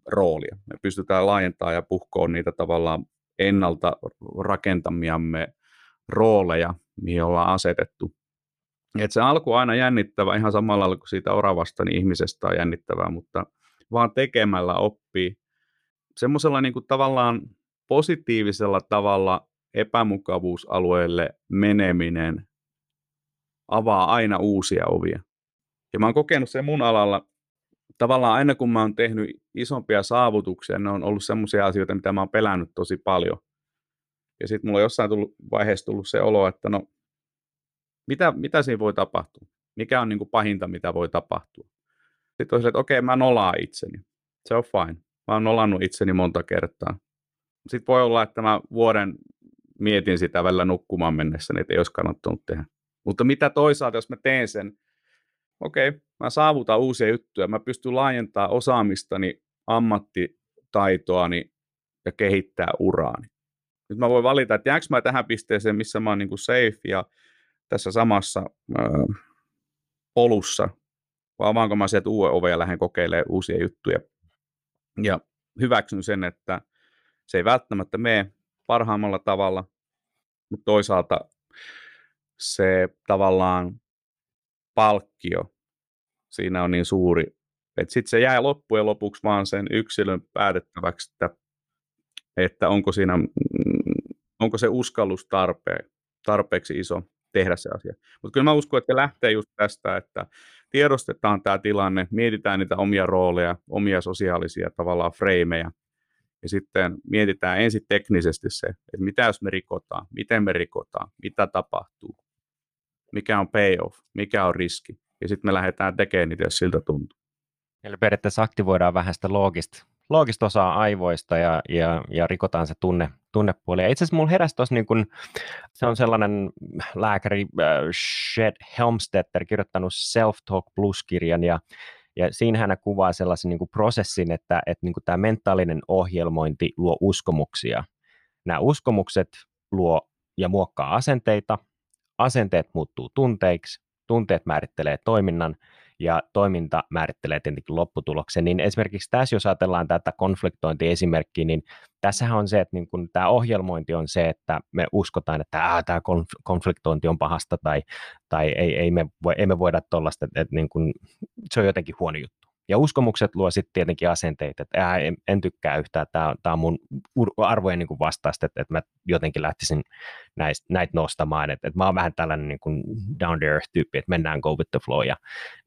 roolia. Me pystytään laajentamaan ja puhkoon niitä tavallaan ennalta rakentamiamme rooleja, mihin ollaan asetettu. Et se alku on aina jännittävä, ihan samalla lailla kuin siitä oravasta, niin ihmisestä on jännittävää, mutta vaan tekemällä oppii. Semmoisella niin tavallaan positiivisella tavalla epämukavuusalueelle meneminen avaa aina uusia ovia. Ja mä oon kokenut sen mun alalla, tavallaan aina kun mä oon tehnyt isompia saavutuksia, ne on ollut semmoisia asioita, mitä mä oon pelännyt tosi paljon. Ja sitten mulla on jossain tullut, vaiheessa tullut se olo, että no, mitä, mitä siinä voi tapahtua? Mikä on niin kuin pahinta, mitä voi tapahtua? Sitten on se, että okei, mä nolaan itseni. Se on fine. Mä oon nolannut itseni monta kertaa. Sitten voi olla, että mä vuoden mietin sitä välillä nukkumaan mennessä, niin ei olisi kannattanut tehdä. Mutta mitä toisaalta, jos mä teen sen, okei, okay, mä saavutan uusia juttuja, mä pystyn laajentamaan osaamistani, ammattitaitoani ja kehittää uraani. Nyt mä voin valita, että jäänkö mä tähän pisteeseen, missä mä oon niin kuin safe ja tässä samassa äh, polussa, vai avaanko mä sieltä uuden oven ja lähden kokeilemaan uusia juttuja. Ja hyväksyn sen, että se ei välttämättä mene parhaimmalla tavalla, mutta toisaalta se tavallaan palkkio siinä on niin suuri, että sitten se jää loppujen lopuksi vaan sen yksilön päätettäväksi, että, että onko, siinä, mm, onko se uskallus tarpeen, tarpeeksi iso tehdä se asia. Mutta kyllä mä uskon, että lähtee just tästä, että tiedostetaan tämä tilanne, mietitään niitä omia rooleja, omia sosiaalisia tavallaan freimejä, ja sitten mietitään ensin teknisesti se, että mitä jos me rikotaan, miten me rikotaan, mitä tapahtuu, mikä on payoff, mikä on riski. Ja sitten me lähdetään tekemään niitä, jos siltä tuntuu. Eli periaatteessa aktivoidaan vähän sitä loogista, loogista osaa aivoista ja, ja, ja rikotaan se tunne, tunnepuoli. Ja itse asiassa mulla heräsi tuossa, niin kun, se on sellainen lääkäri äh, Shed Helmstetter kirjoittanut Self-Talk Plus-kirjan ja ja siinä hän kuvaa sellaisen niin kuin prosessin, että, että niin kuin tämä mentaalinen ohjelmointi luo uskomuksia. Nämä uskomukset luo ja muokkaa asenteita, asenteet muuttuu tunteiksi, tunteet määrittelee toiminnan ja toiminta määrittelee tietenkin lopputuloksen. Niin esimerkiksi tässä, jos ajatellaan tätä konfliktointiesimerkkiä, niin tässähän on se, että niin kun tämä ohjelmointi on se, että me uskotaan, että tämä konfliktointi on pahasta tai, tai ei, ei, me, voi, ei me voida tuollaista, että, että niin kun, se on jotenkin huono juttu. Ja uskomukset luo sitten tietenkin asenteita, että ää, en, en tykkää yhtään, tämä, tämä on mun arvojen niin vastaista, että, että mä jotenkin lähtisin näistä, näitä nostamaan, että, että mä oon vähän tällainen niin kuin down there tyyppi, että mennään go with the flow ja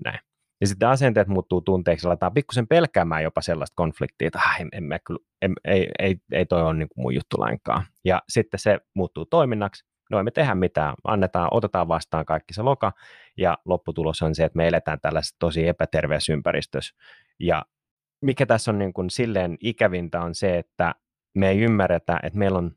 näin. Ja sitten asenteet muuttuu tunteiksi, aletaan pikkusen pelkäämään jopa sellaista konfliktia, että ah, en, en, en, en, ei, ei, ei toi ole niin kuin mun juttu lainkaan. Ja sitten se muuttuu toiminnaksi, no emme tehdä mitään, annetaan, otetaan vastaan kaikki se loka, ja lopputulos on se, että me eletään tällaisessa tosi epäterveessä ympäristössä. Ja mikä tässä on niin kuin silleen ikävintä on se, että me ei ymmärretä, että meillä on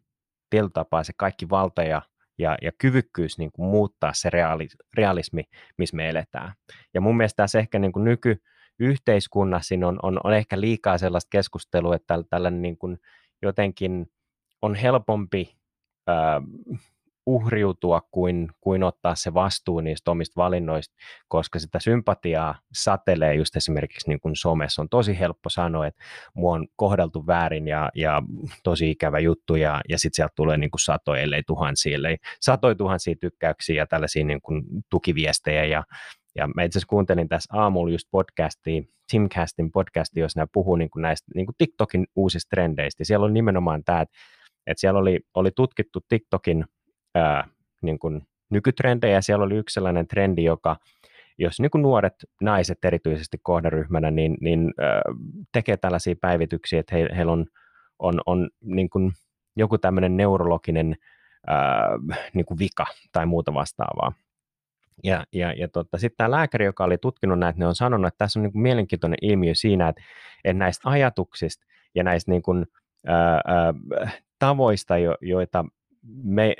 tietyllä tapaa se kaikki valta ja, ja, ja kyvykkyys niin kuin muuttaa se reaali, realismi, missä me eletään. Ja mun mielestä tässä ehkä niin kuin nykyyhteiskunnassa on, on, on ehkä liikaa sellaista keskustelua, että tällainen niin kuin jotenkin on helpompi uhriutua kuin, kuin ottaa se vastuu niistä omista valinnoista, koska sitä sympatiaa satelee just esimerkiksi niin kuin somessa. On tosi helppo sanoa, että mua on kohdeltu väärin ja, ja tosi ikävä juttu ja, ja sitten sieltä tulee niin kuin satoja, ellei tuhansia, ellei satoja tuhansia tykkäyksiä ja tällaisia niin kuin tukiviestejä ja, ja mä itse asiassa kuuntelin tässä aamulla just podcastia, Timcastin podcastia, jos nämä puhuu niin kuin näistä niin kuin TikTokin uusista trendeistä. Siellä on nimenomaan tämä, että, että siellä oli, oli tutkittu TikTokin ää, niin kuin nykytrendejä. Siellä oli yksi sellainen trendi, joka, jos niin kuin nuoret naiset erityisesti kohderyhmänä, niin, niin ää, tekee tällaisia päivityksiä, että he, heillä on, on, on niin kuin joku tämmöinen neurologinen ää, niin kuin vika tai muuta vastaavaa. Ja, ja, ja tota, sitten tämä lääkäri, joka oli tutkinut näitä, ne on sanonut, että tässä on niin kuin mielenkiintoinen ilmiö siinä, että, että näistä ajatuksista ja näistä niin kuin, ää, ää, tavoista, jo, joita me,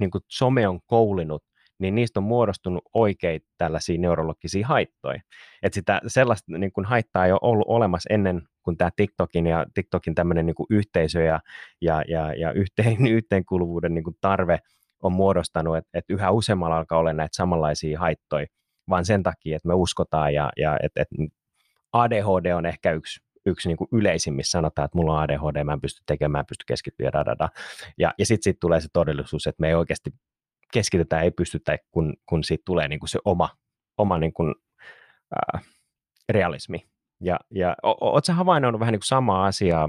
niin kuin some on koulinut, niin niistä on muodostunut oikeita tällaisia neurologisia haittoja. Että sitä sellaista niin kuin haittaa ei ole ollut olemassa ennen kuin tämä TikTokin ja TikTokin tämmöinen niin kuin yhteisö ja, ja, ja, ja yhteen, yhteenkuuluvuuden niin kuin tarve on muodostanut, että, että yhä useammalla alkaa olla näitä samanlaisia haittoja, vaan sen takia, että me uskotaan ja, ja että, että ADHD on ehkä yksi yksi niin kuin yleisimmissä sanotaan, että mulla on ADHD, mä en pysty tekemään, mä en pysty keskittyä, da, da, da. ja, ja sitten sit tulee se todellisuus, että me ei oikeasti keskitytä, ei pystytä, kun, kun siitä tulee niin kuin se oma, oma niin kuin, ää, realismi. Ja, ja oletko havainnoinut vähän niin kuin samaa asiaa?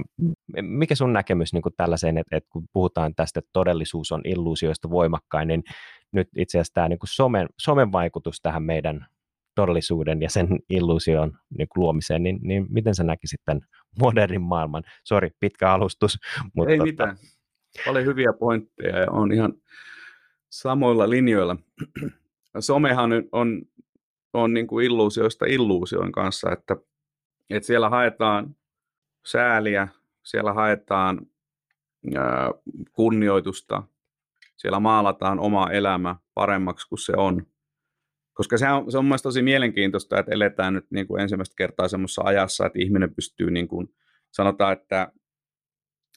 Mikä sun näkemys niin kuin tällaiseen, että, että kun puhutaan tästä, että todellisuus on illuusioista voimakkain, niin nyt itse asiassa tämä niin kuin somen, somen vaikutus tähän meidän todellisuuden ja sen illuusion niin kuin luomiseen, niin, niin miten sä näkisit tämän modernin maailman? Sori, pitkä alustus. Mutta Ei tota... mitään. Oli hyviä pointteja ja on ihan samoilla linjoilla. Somehan on, on niin kuin illuusioista illuusioin kanssa, että, että siellä haetaan sääliä, siellä haetaan ää, kunnioitusta, siellä maalataan oma elämä paremmaksi kuin se on. Koska se on, se on mielestäni tosi mielenkiintoista, että eletään nyt niin kuin ensimmäistä kertaa semmoisessa ajassa, että ihminen pystyy, niin kuin, sanotaan, että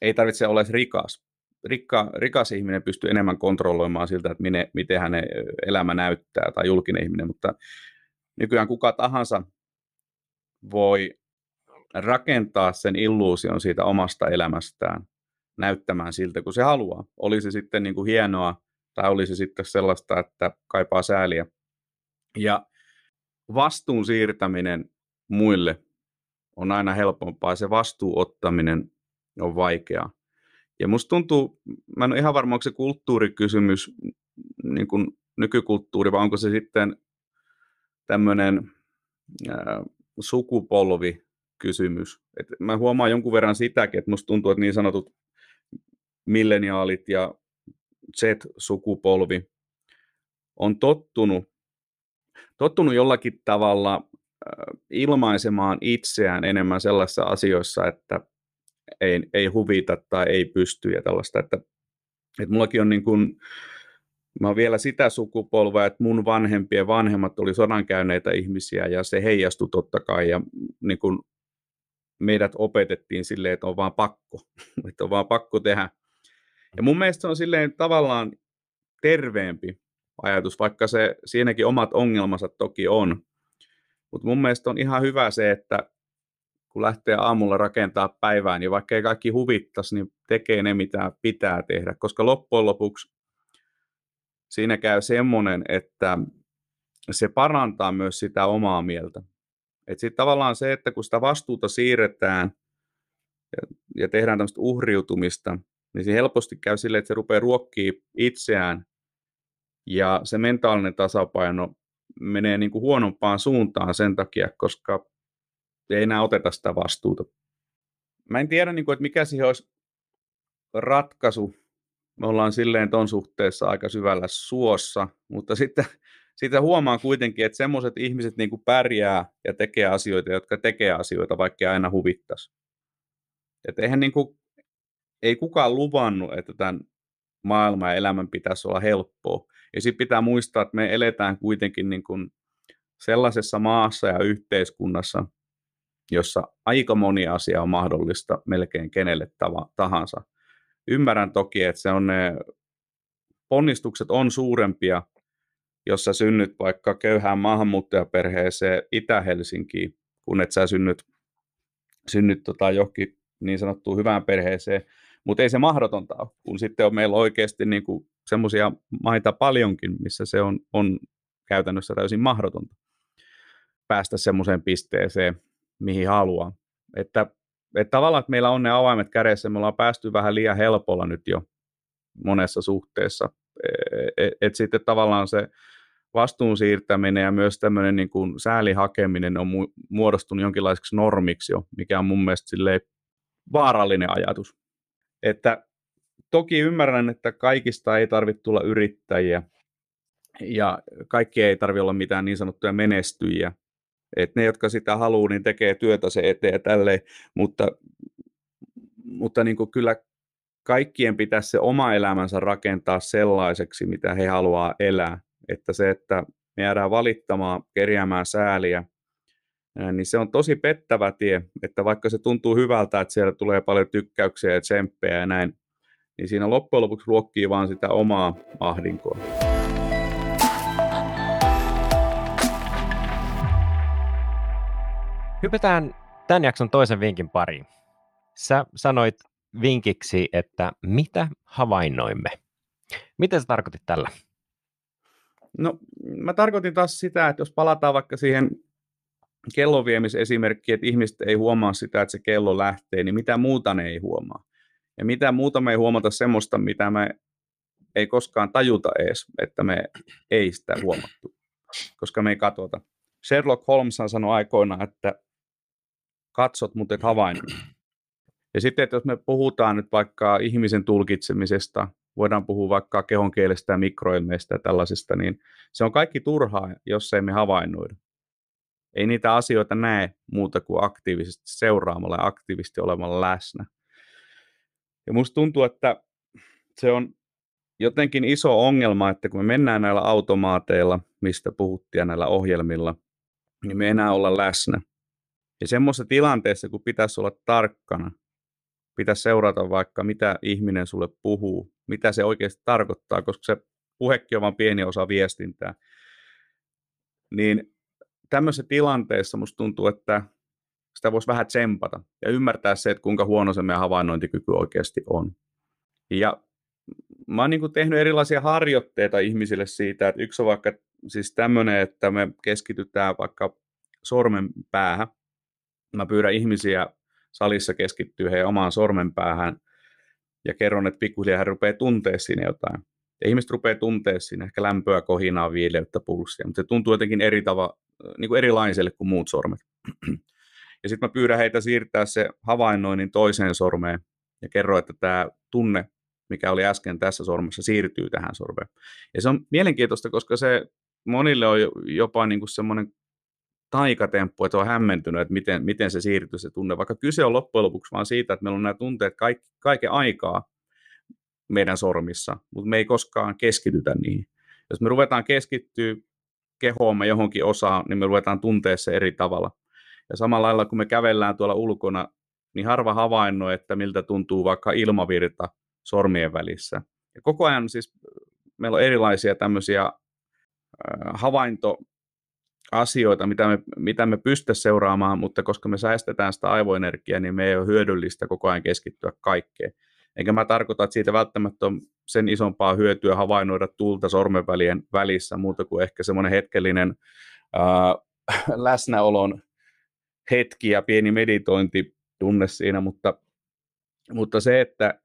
ei tarvitse olla edes rikas. Rikka, rikas ihminen pystyy enemmän kontrolloimaan siltä, että mine, miten hänen elämä näyttää, tai julkinen ihminen, mutta nykyään kuka tahansa voi rakentaa sen illuusion siitä omasta elämästään näyttämään siltä, kun se haluaa. Olisi sitten niin kuin hienoa, tai olisi sitten sellaista, että kaipaa sääliä ja vastuun siirtäminen muille on aina helpompaa, se vastuuottaminen on vaikeaa. Ja musta tuntuu, mä en ole ihan varma, onko se kulttuurikysymys, niin kuin nykykulttuuri, vai onko se sitten tämmöinen sukupolvikysymys. Et mä huomaan jonkun verran sitäkin, että musta tuntuu, että niin sanotut milleniaalit ja Z-sukupolvi on tottunut tottunut jollakin tavalla ilmaisemaan itseään enemmän sellaisissa asioissa, että ei, ei huvita tai ei pysty ja tällaista, että, että mullakin on niin kuin, mä oon vielä sitä sukupolvea, että mun vanhempien vanhemmat oli sodankäyneitä ihmisiä ja se heijastui totta kai ja niin kuin meidät opetettiin silleen, että on vaan pakko, että on vaan pakko tehdä. Ja mun mielestä se on silleen tavallaan terveempi ajatus, vaikka se siinäkin omat ongelmansa toki on. Mutta mun mielestä on ihan hyvä se, että kun lähtee aamulla rakentaa päivää, niin vaikka ei kaikki huvittaisi, niin tekee ne, mitä pitää tehdä. Koska loppujen lopuksi siinä käy semmoinen, että se parantaa myös sitä omaa mieltä. Että sitten tavallaan se, että kun sitä vastuuta siirretään ja, ja tehdään tämmöistä uhriutumista, niin se helposti käy silleen, että se rupeaa ruokkimaan itseään ja se mentaalinen tasapaino menee niin kuin huonompaan suuntaan sen takia, koska ei enää oteta sitä vastuuta. Mä en tiedä, niin kuin, että mikä siihen olisi ratkaisu. Me ollaan silleen ton suhteessa aika syvällä suossa, mutta sitten siitä huomaa kuitenkin, että semmoiset ihmiset niin kuin pärjää ja tekee asioita, jotka tekee asioita, vaikka aina huvittaisi. Että eihän niin kuin, ei kukaan luvannut, että tämän maailman ja elämän pitäisi olla helppoa. Ja sitten pitää muistaa, että me eletään kuitenkin niin kuin sellaisessa maassa ja yhteiskunnassa, jossa aika moni asia on mahdollista melkein kenelle tahansa. Ymmärrän toki, että se on ne ponnistukset on suurempia, jos sä synnyt vaikka köyhään maahanmuuttajaperheeseen Itä-Helsinkiin, kun et sä synnyt, synnyt tota johonkin niin sanottuun hyvään perheeseen, mutta ei se mahdotonta ole, kun sitten on meillä oikeasti niin semmoisia maita paljonkin, missä se on, on käytännössä täysin mahdotonta päästä semmoiseen pisteeseen, mihin haluaa. Että, että tavallaan, että meillä on ne avaimet kädessä, me ollaan päästy vähän liian helpolla nyt jo monessa suhteessa. Että e, et sitten tavallaan se vastuun siirtäminen ja myös tämmöinen niin kuin säälin hakeminen on muodostunut jonkinlaiseksi normiksi jo, mikä on mun mielestä vaarallinen ajatus. Että toki ymmärrän, että kaikista ei tarvitse tulla yrittäjiä ja kaikki ei tarvitse olla mitään niin sanottuja menestyjiä. Et ne, jotka sitä haluaa, niin tekee työtä se eteen ja tälleen, mutta, mutta niin kuin kyllä kaikkien pitäisi se oma elämänsä rakentaa sellaiseksi, mitä he haluaa elää. Että se, että me jäädään valittamaan, kerjäämään sääliä, niin se on tosi pettävä tie, että vaikka se tuntuu hyvältä, että siellä tulee paljon tykkäyksiä ja tsemppejä ja näin, niin siinä loppujen lopuksi ruokkii vaan sitä omaa ahdinkoa. Hypätään tämän jakson toisen vinkin pariin. Sä sanoit vinkiksi, että mitä havainnoimme. Mitä sä tarkoitit tällä? No, mä tarkoitin taas sitä, että jos palataan vaikka siihen kellonviemisesimerkkiin, että ihmiset ei huomaa sitä, että se kello lähtee, niin mitä muuta ne ei huomaa. Ja mitä muuta me ei huomata semmoista, mitä me ei koskaan tajuta edes, että me ei sitä huomattu, koska me ei katsota. Sherlock Holmes sanoi aikoinaan, että katsot, mutta et havainnut. Ja sitten, että jos me puhutaan nyt vaikka ihmisen tulkitsemisesta, voidaan puhua vaikka kehonkielestä ja mikroilmeistä ja tällaisista, niin se on kaikki turhaa, jos ei me havainnoida. Ei niitä asioita näe muuta kuin aktiivisesti seuraamalla ja aktiivisesti olemalla läsnä. Ja musta tuntuu, että se on jotenkin iso ongelma, että kun me mennään näillä automaateilla, mistä puhuttiin näillä ohjelmilla, niin me enää olla läsnä. Ja semmoisessa tilanteessa, kun pitäisi olla tarkkana, pitäisi seurata vaikka mitä ihminen sulle puhuu, mitä se oikeasti tarkoittaa, koska se puhekin on vain pieni osa viestintää. Niin tämmöisessä tilanteessa musta tuntuu, että sitä voisi vähän tsempata ja ymmärtää se, että kuinka huono se meidän havainnointikyky oikeasti on. Ja mä oon niin tehnyt erilaisia harjoitteita ihmisille siitä, että yksi on vaikka siis tämmöinen, että me keskitytään vaikka sormen päähän. Mä pyydän ihmisiä salissa keskittyä heidän omaan sormenpäähän ja kerron, että pikkuhiljaa hän rupeaa tuntee siinä jotain. Ja ihmiset rupeaa tuntee siinä ehkä lämpöä, kohinaa, viileyttä, pulssia, mutta se tuntuu jotenkin eri tava, niin kuin erilaiselle kuin muut sormet. Ja sitten mä pyydän heitä siirtää se havainnoinnin toiseen sormeen ja kerro, että tämä tunne, mikä oli äsken tässä sormessa, siirtyy tähän sormeen. Ja se on mielenkiintoista, koska se monille on jopa niin kuin semmoinen taikatemppu, että on hämmentynyt, että miten, miten se siirtyy se tunne, vaikka kyse on loppujen lopuksi vaan siitä, että meillä on nämä tunteet kaik, kaiken aikaa meidän sormissa, mutta me ei koskaan keskitytä niihin. Jos me ruvetaan keskittyä kehoomme johonkin osaan, niin me ruvetaan tuntea se eri tavalla. Ja samalla lailla kun me kävellään tuolla ulkona, niin harva havainnoi, että miltä tuntuu vaikka ilmavirta sormien välissä. Ja koko ajan siis meillä on erilaisia tämmöisiä havainto asioita, mitä me, mitä me pystytä seuraamaan, mutta koska me säästetään sitä aivoenergiaa, niin me ei ole hyödyllistä koko ajan keskittyä kaikkeen. Enkä mä tarkoita, että siitä välttämättä on sen isompaa hyötyä havainnoida tulta sormenvälien välissä, muuta kuin ehkä semmoinen hetkellinen ää, läsnäolon hetki ja pieni meditointi tunne siinä, mutta, mutta se, että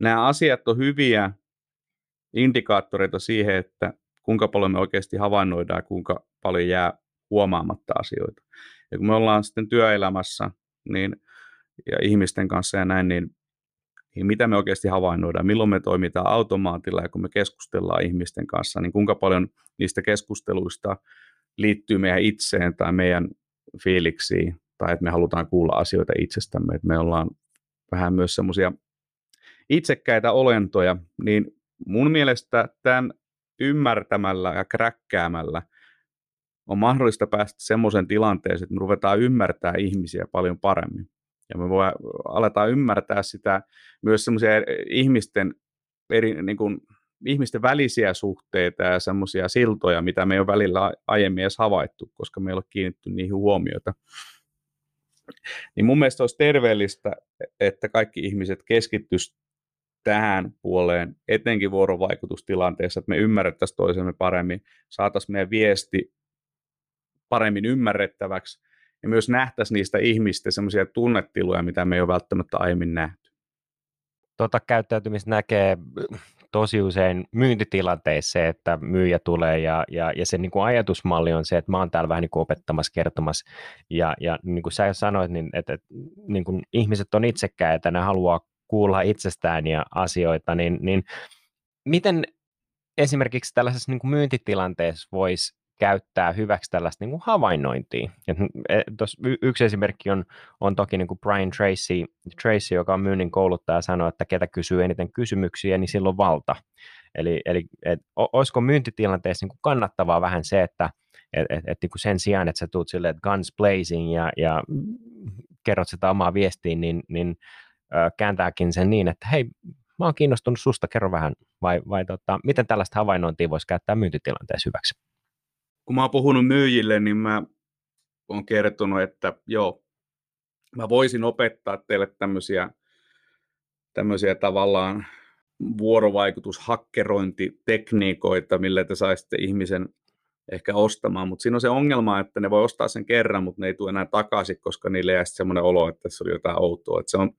nämä asiat on hyviä indikaattoreita siihen, että kuinka paljon me oikeasti havainnoidaan ja kuinka paljon jää huomaamatta asioita. Ja kun me ollaan sitten työelämässä niin, ja ihmisten kanssa ja näin, niin, niin mitä me oikeasti havainnoidaan, milloin me toimitaan automaatilla ja kun me keskustellaan ihmisten kanssa, niin kuinka paljon niistä keskusteluista liittyy meidän itseen tai meidän fiiliksiin? Tai että me halutaan kuulla asioita itsestämme, että me ollaan vähän myös semmoisia itsekkäitä olentoja, niin mun mielestä tämän ymmärtämällä ja kräkkäämällä on mahdollista päästä semmoisen tilanteeseen, että me ruvetaan ymmärtää ihmisiä paljon paremmin. Ja me voi, aletaan ymmärtää sitä myös semmoisia ihmisten, eri, niin kuin, ihmisten välisiä suhteita ja semmoisia siltoja, mitä me ei ole välillä aiemmin edes havaittu, koska me ei ole kiinnitty niihin huomiota. Niin mun mielestä olisi terveellistä, että kaikki ihmiset keskittyisivät tähän puoleen, etenkin vuorovaikutustilanteessa, että me ymmärrettäisiin toisemme paremmin, saataisiin meidän viesti paremmin ymmärrettäväksi ja myös nähtäisiin niistä ihmistä semmoisia tunnetiluja, mitä me ei ole välttämättä aiemmin nähty. Tota käyttäytymistä näkee tosi usein myyntitilanteissa että myyjä tulee ja, ja, ja se niin kuin ajatusmalli on se, että mä oon täällä vähän niin kuin opettamassa, kertomassa ja, ja niin kuin sä sanoit, niin että, että niin kuin ihmiset on itsekkäitä, ne haluaa kuulla itsestään ja asioita, niin, niin miten esimerkiksi tällaisessa niin kuin myyntitilanteessa voisi käyttää hyväksi tällaista niin kuin havainnointia. Et, e, tos, y, yksi esimerkki on, on toki niin kuin Brian Tracy, Tracy, joka on myynnin kouluttaja, sanoi, että ketä kysyy eniten kysymyksiä, niin silloin valta. Eli, eli et, olisiko myyntitilanteessa niin kuin kannattavaa vähän se, että et, et, et, niin kuin sen sijaan, että sä tuut silleen, että guns blazing ja, ja kerrot sitä omaa viestiä, niin, niin kääntääkin sen niin, että hei, mä oon kiinnostunut susta, kerro vähän, vai, vai tota, miten tällaista havainnointia voisi käyttää myyntitilanteessa hyväksi? Kun mä oon puhunut myyjille, niin mä oon kertonut, että joo, mä voisin opettaa teille tämmöisiä, tämmöisiä tavallaan vuorovaikutushakkerointitekniikoita, millä te saisitte ihmisen ehkä ostamaan, mutta siinä on se ongelma, että ne voi ostaa sen kerran, mutta ne ei tule enää takaisin, koska niille jää semmoinen olo, että se oli jotain outoa. Että se on,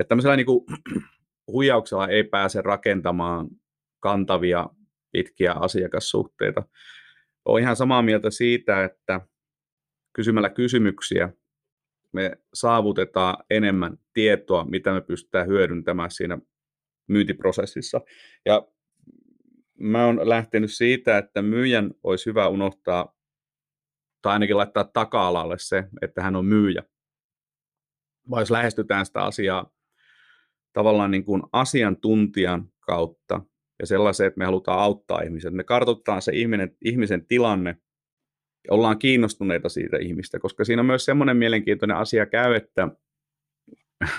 että tämmöisellä niin kuin, huijauksella ei pääse rakentamaan kantavia pitkiä asiakassuhteita. Olen ihan samaa mieltä siitä, että kysymällä kysymyksiä me saavutetaan enemmän tietoa, mitä me pystytään hyödyntämään siinä myyntiprosessissa. Ja mä oon lähtenyt siitä, että myyjän olisi hyvä unohtaa tai ainakin laittaa taka-alalle se, että hän on myyjä. Vai jos lähestytään sitä asiaa tavallaan niin kuin asiantuntijan kautta ja sellaisen, että me halutaan auttaa ihmisiä. Me kartoitetaan se ihminen, ihmisen tilanne ja ollaan kiinnostuneita siitä ihmistä, koska siinä on myös semmoinen mielenkiintoinen asia käy, että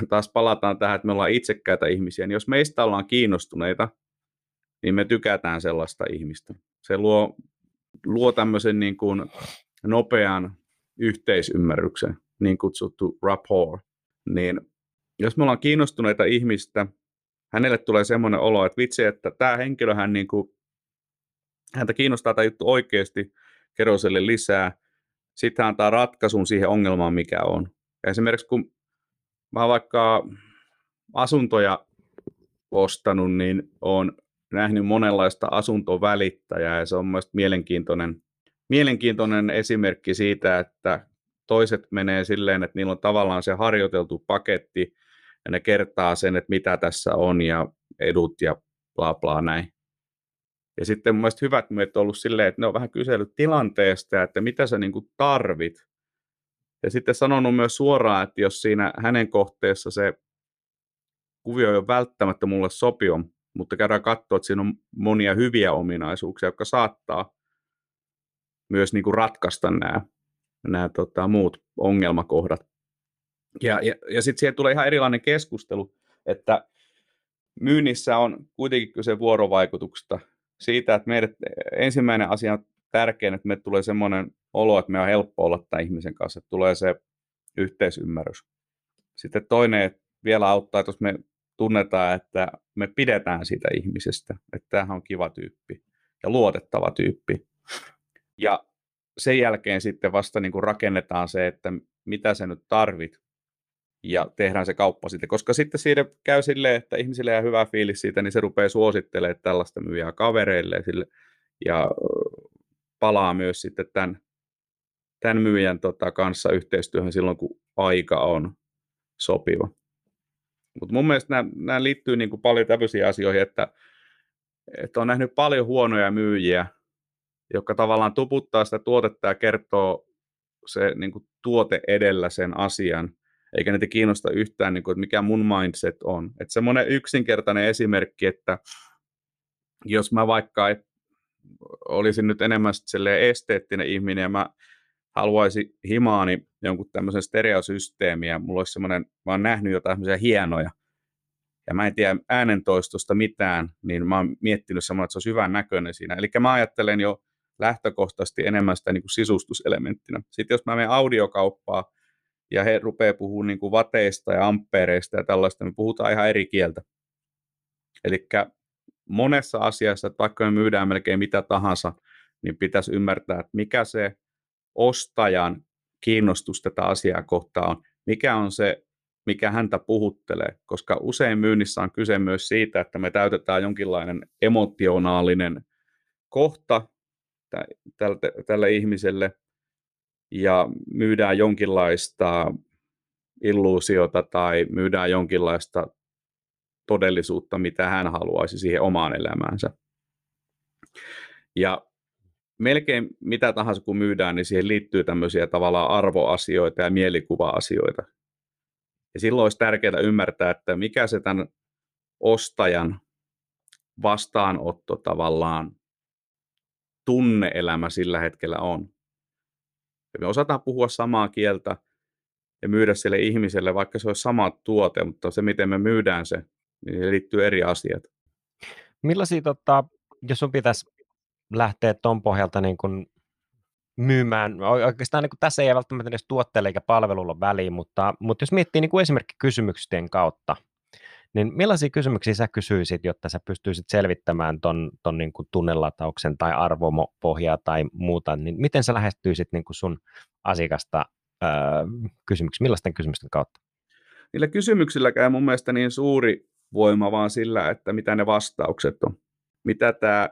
taas palataan tähän, että me ollaan itsekkäitä ihmisiä, niin jos meistä ollaan kiinnostuneita, niin me tykätään sellaista ihmistä. Se luo, luo tämmöisen niin kuin nopean yhteisymmärryksen, niin kutsuttu rapport, niin jos me ollaan kiinnostuneita ihmistä, hänelle tulee semmoinen olo, että vitsi, että tämä henkilö, hän niin kuin, häntä kiinnostaa tämä juttu oikeasti, kerro sille lisää, sitten hän antaa ratkaisun siihen ongelmaan, mikä on. Ja esimerkiksi kun mä vaikka asuntoja ostanut, niin on nähnyt monenlaista asuntovälittäjää ja se on mielestäni mielenkiintoinen, mielenkiintoinen esimerkki siitä, että toiset menee silleen, että niillä on tavallaan se harjoiteltu paketti ja ne kertaa sen, että mitä tässä on ja edut ja bla bla näin. Ja sitten mun mielestä hyvät myöt on ollut silleen, että ne on vähän kysellyt tilanteesta, että mitä sä niin tarvit. Ja sitten sanonut myös suoraan, että jos siinä hänen kohteessa se kuvio ei ole välttämättä mulle sopio, mutta käydään katsoa, että siinä on monia hyviä ominaisuuksia, jotka saattaa myös niin kuin ratkaista nämä, nämä tota, muut ongelmakohdat. Ja, ja, ja sitten siihen tulee ihan erilainen keskustelu, että myynnissä on kuitenkin kyse vuorovaikutuksesta siitä, että meidät, ensimmäinen asia on tärkeä, että me tulee semmoinen olo, että me on helppo olla tämän ihmisen kanssa, että tulee se yhteisymmärrys. Sitten toinen, että vielä auttaa, että jos me tunnetaan, että me pidetään siitä ihmisestä, että tämähän on kiva tyyppi ja luotettava tyyppi. Ja sen jälkeen sitten vasta niin kuin rakennetaan se, että mitä sä nyt tarvit ja tehdään se kauppa sitten, koska sitten siitä käy silleen, että ihmisille jää hyvä fiilis siitä, niin se rupeaa suosittelemaan tällaista myyjää kavereille sille, ja palaa myös sitten tämän, tämän myyjän tota, kanssa yhteistyöhön silloin, kun aika on sopiva. Mutta mun mielestä nämä, nämä liittyy niin kuin paljon tämmöisiin asioihin, että, että on nähnyt paljon huonoja myyjiä, jotka tavallaan tuputtaa sitä tuotetta ja kertoo se niin kuin tuote edellä sen asian, eikä niitä kiinnosta yhtään, niin kuin, että mikä mun mindset on. Että semmoinen yksinkertainen esimerkki, että jos mä vaikka et, olisin nyt enemmän esteettinen ihminen ja mä haluaisin himaani jonkun tämmöisen stereosysteemiä, mulla olisi semmoinen, mä oon nähnyt jotain tämmöisiä hienoja, ja mä en tiedä äänentoistosta mitään, niin mä oon miettinyt semmoinen, että se olisi hyvän näköinen siinä. Eli mä ajattelen jo lähtökohtaisesti enemmän sitä niin kuin sisustuselementtinä. Sitten jos mä menen audiokauppaan ja he rupeaa puhumaan niin kuin vateista ja ampereista ja tällaista, me puhutaan ihan eri kieltä. Eli monessa asiassa, että vaikka me myydään melkein mitä tahansa, niin pitäisi ymmärtää, että mikä se ostajan kiinnostus tätä asiaa kohtaan on, mikä on se, mikä häntä puhuttelee, koska usein myynnissä on kyse myös siitä, että me täytetään jonkinlainen emotionaalinen kohta tälle, tälle ihmiselle ja myydään jonkinlaista illuusiota tai myydään jonkinlaista todellisuutta, mitä hän haluaisi siihen omaan elämäänsä. Ja melkein mitä tahansa kun myydään, niin siihen liittyy tämmöisiä tavallaan arvoasioita ja mielikuva-asioita. Ja silloin olisi tärkeää ymmärtää, että mikä se tämän ostajan vastaanotto tavallaan tunneelämä sillä hetkellä on. Ja me osataan puhua samaa kieltä ja myydä sille ihmiselle, vaikka se olisi sama tuote, mutta se miten me myydään se, niin liittyy eri asiat. Millaisia, tota, jos sun pitäisi lähteä tuon pohjalta niin kun myymään, oikeastaan niin tässä ei välttämättä edes tuotteelle eikä palvelulla väliin, mutta, mutta jos miettii niin esimerkiksi kysymyksien kautta, niin millaisia kysymyksiä sä kysyisit, jotta sä pystyisit selvittämään ton, ton niin kuin tunnelatauksen tai arvopohjaa tai muuta, niin miten sä lähestyisit niin kuin sun asiakasta öö, kysymyksiä, millaisten kysymysten kautta? Niillä kysymyksilläkään mun mielestä niin suuri voima, vaan sillä, että mitä ne vastaukset on. Mitä tämä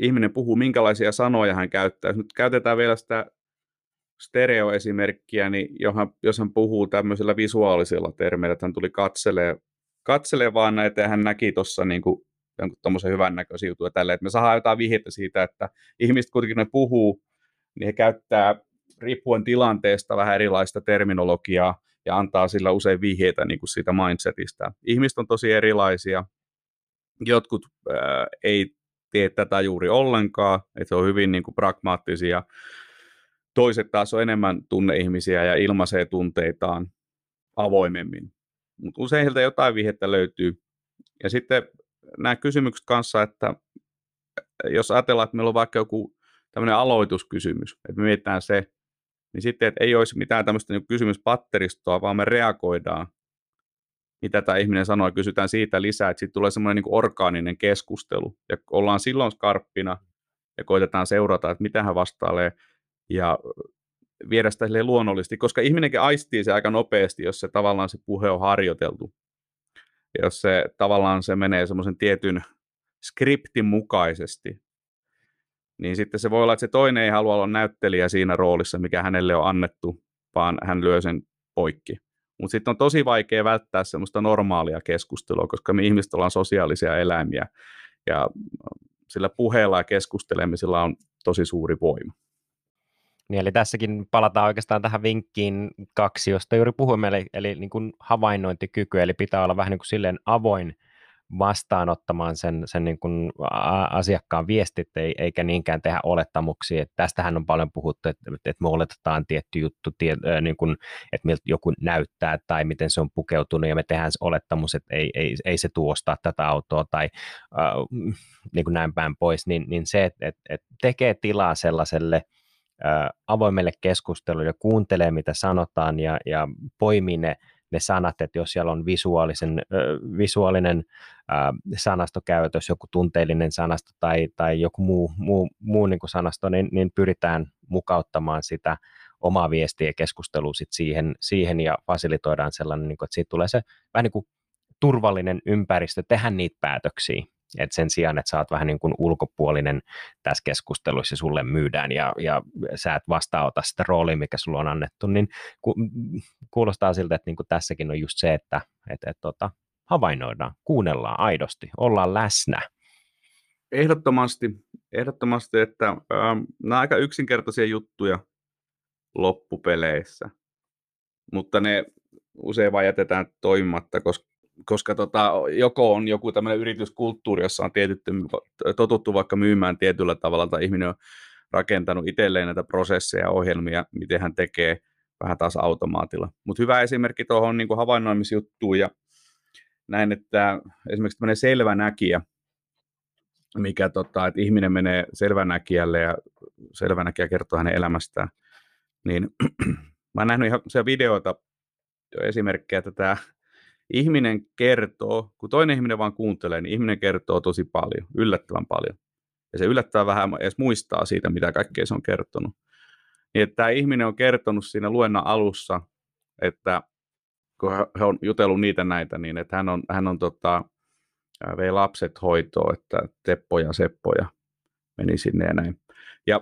ihminen puhuu, minkälaisia sanoja hän käyttää. Jos nyt käytetään vielä sitä stereoesimerkkiä, niin johan, jos hän puhuu tämmöisellä visuaalisella termeillä, että hän tuli katselee, katselee vaan näitä ja hän näki tuossa niin kuin, jonkun tuommoisen hyvän näköisiä juttuja tälle, että me saadaan jotain vihjettä siitä, että ihmiset kuitenkin ne puhuu, niin he käyttää riippuen tilanteesta vähän erilaista terminologiaa ja antaa sillä usein vihjeitä niin kuin siitä mindsetistä. Ihmiset on tosi erilaisia. Jotkut ää, ei tee tätä juuri ollenkaan, että se on hyvin niin kuin pragmaattisia. Toiset taas on enemmän tunneihmisiä ja ilmaisee tunteitaan avoimemmin. Mutta usein heiltä jotain vihjettä löytyy. Ja sitten nämä kysymykset kanssa, että jos ajatellaan, että meillä on vaikka joku tämmöinen aloituskysymys, että me mietitään se, niin sitten, että ei olisi mitään tämmöistä niin kysymyspatteristoa, vaan me reagoidaan. Mitä tämä ihminen sanoo, ja kysytään siitä lisää, että sitten tulee semmoinen niin orgaaninen keskustelu, ja ollaan silloin skarppina, ja koitetaan seurata, että mitä hän vastailee, ja viedä sitä luonnollisesti, koska ihminenkin aistii se aika nopeasti, jos se tavallaan se puhe on harjoiteltu. Ja jos se tavallaan se menee semmoisen tietyn skriptin mukaisesti, niin sitten se voi olla, että se toinen ei halua olla näyttelijä siinä roolissa, mikä hänelle on annettu, vaan hän lyö sen poikki. Mutta sitten on tosi vaikea välttää semmoista normaalia keskustelua, koska me ihmiset ollaan sosiaalisia eläimiä ja sillä puheella ja keskustelemisella on tosi suuri voima. Niin, eli tässäkin palataan oikeastaan tähän vinkkiin kaksi, josta juuri puhuimme, eli, eli niin kuin havainnointikyky, eli pitää olla vähän niin kuin silleen avoin vastaanottamaan sen, sen niin kuin asiakkaan viestit, eikä niinkään tehdä olettamuksia. Että tästähän on paljon puhuttu, että, että me oletetaan tietty juttu, tie, niin kuin, että miltä joku näyttää tai miten se on pukeutunut, ja me tehdään se olettamus, että ei, ei, ei se tuosta tätä autoa tai äh, niin kuin näin päin pois, niin, niin se, että, että, tekee tilaa sellaiselle avoimelle keskustelulle kuuntelee, mitä sanotaan ja, ja poimii ne ne sanat, että jos siellä on visuaalisen, visuaalinen sanastokäytös, joku tunteellinen sanasto tai, tai joku muu, muu, muu niin kuin sanasto, niin, niin pyritään mukauttamaan sitä omaa viestiä ja keskustelua sit siihen, siihen ja fasilitoidaan sellainen, niin kuin, että siitä tulee se vähän niin kuin turvallinen ympäristö tehdä niitä päätöksiä. Et sen sijaan, että sä oot vähän niin kuin ulkopuolinen tässä keskustelussa sulle myydään ja, ja sä et vastaanota sitä roolia, mikä sulla on annettu, niin ku, kuulostaa siltä, että niin kuin tässäkin on just se, että et, et, tota, havainnoidaan, kuunnellaan aidosti, ollaan läsnä. Ehdottomasti, ehdottomasti että ähm, nämä on aika yksinkertaisia juttuja loppupeleissä, mutta ne usein vain jätetään toimimatta, koska koska tota, joko on joku tämmöinen yrityskulttuuri, jossa on tietytty, totuttu vaikka myymään tietyllä tavalla, tai ihminen on rakentanut itselleen näitä prosesseja ja ohjelmia, miten hän tekee vähän taas automaatilla. Mutta hyvä esimerkki tuohon niin havainnoimisjuttuun ja näin, että esimerkiksi tämmöinen selvänäkijä, mikä tota, että ihminen menee selvänäkijälle ja selvänäkijä kertoo hänen elämästään, niin mä oon nähnyt ihan videoita, esimerkkejä, että tämä ihminen kertoo, kun toinen ihminen vaan kuuntelee, niin ihminen kertoo tosi paljon, yllättävän paljon. Ja se yllättävän vähän edes muistaa siitä, mitä kaikkea se on kertonut. Niin että tämä ihminen on kertonut siinä luennan alussa, että kun he on jutellut niitä näitä, niin että hän on, hän on tota, vei lapset hoitoon, että Teppo ja Seppo ja meni sinne ja näin. Ja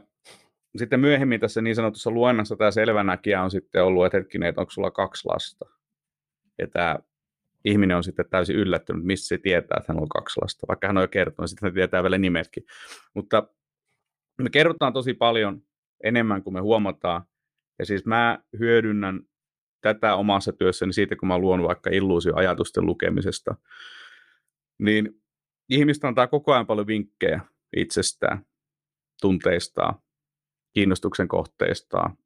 sitten myöhemmin tässä niin sanotussa luennassa tämä selvänäkijä on sitten ollut, että hetkinen, että onko sulla kaksi lasta. Ja tämä ihminen on sitten täysin yllättynyt, missä se tietää, että hän on kaksi lasta, vaikka hän on jo kertonut, sitten hän tietää vielä nimetkin. Mutta me kerrotaan tosi paljon enemmän kuin me huomataan, ja siis mä hyödynnän tätä omassa työssäni siitä, kun mä luon vaikka illuusioajatusten lukemisesta, niin ihmistä antaa koko ajan paljon vinkkejä itsestään, tunteistaan, kiinnostuksen kohteistaan,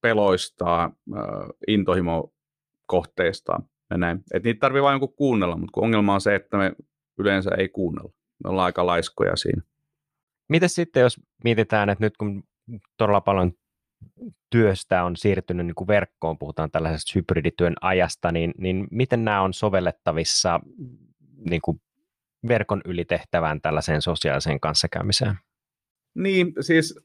peloistaan, intohimo kohteistaan ja näin. Et niitä tarvii vain jonkun kuunnella, mutta ongelma on se, että me yleensä ei kuunnella. Me ollaan aika laiskoja siinä. Miten sitten, jos mietitään, että nyt kun todella paljon työstä on siirtynyt niin kuin verkkoon, puhutaan tällaisesta hybridityön ajasta, niin, niin miten nämä on sovellettavissa niin kuin verkon ylitehtävään tällaiseen sosiaaliseen kanssakäymiseen? Niin, siis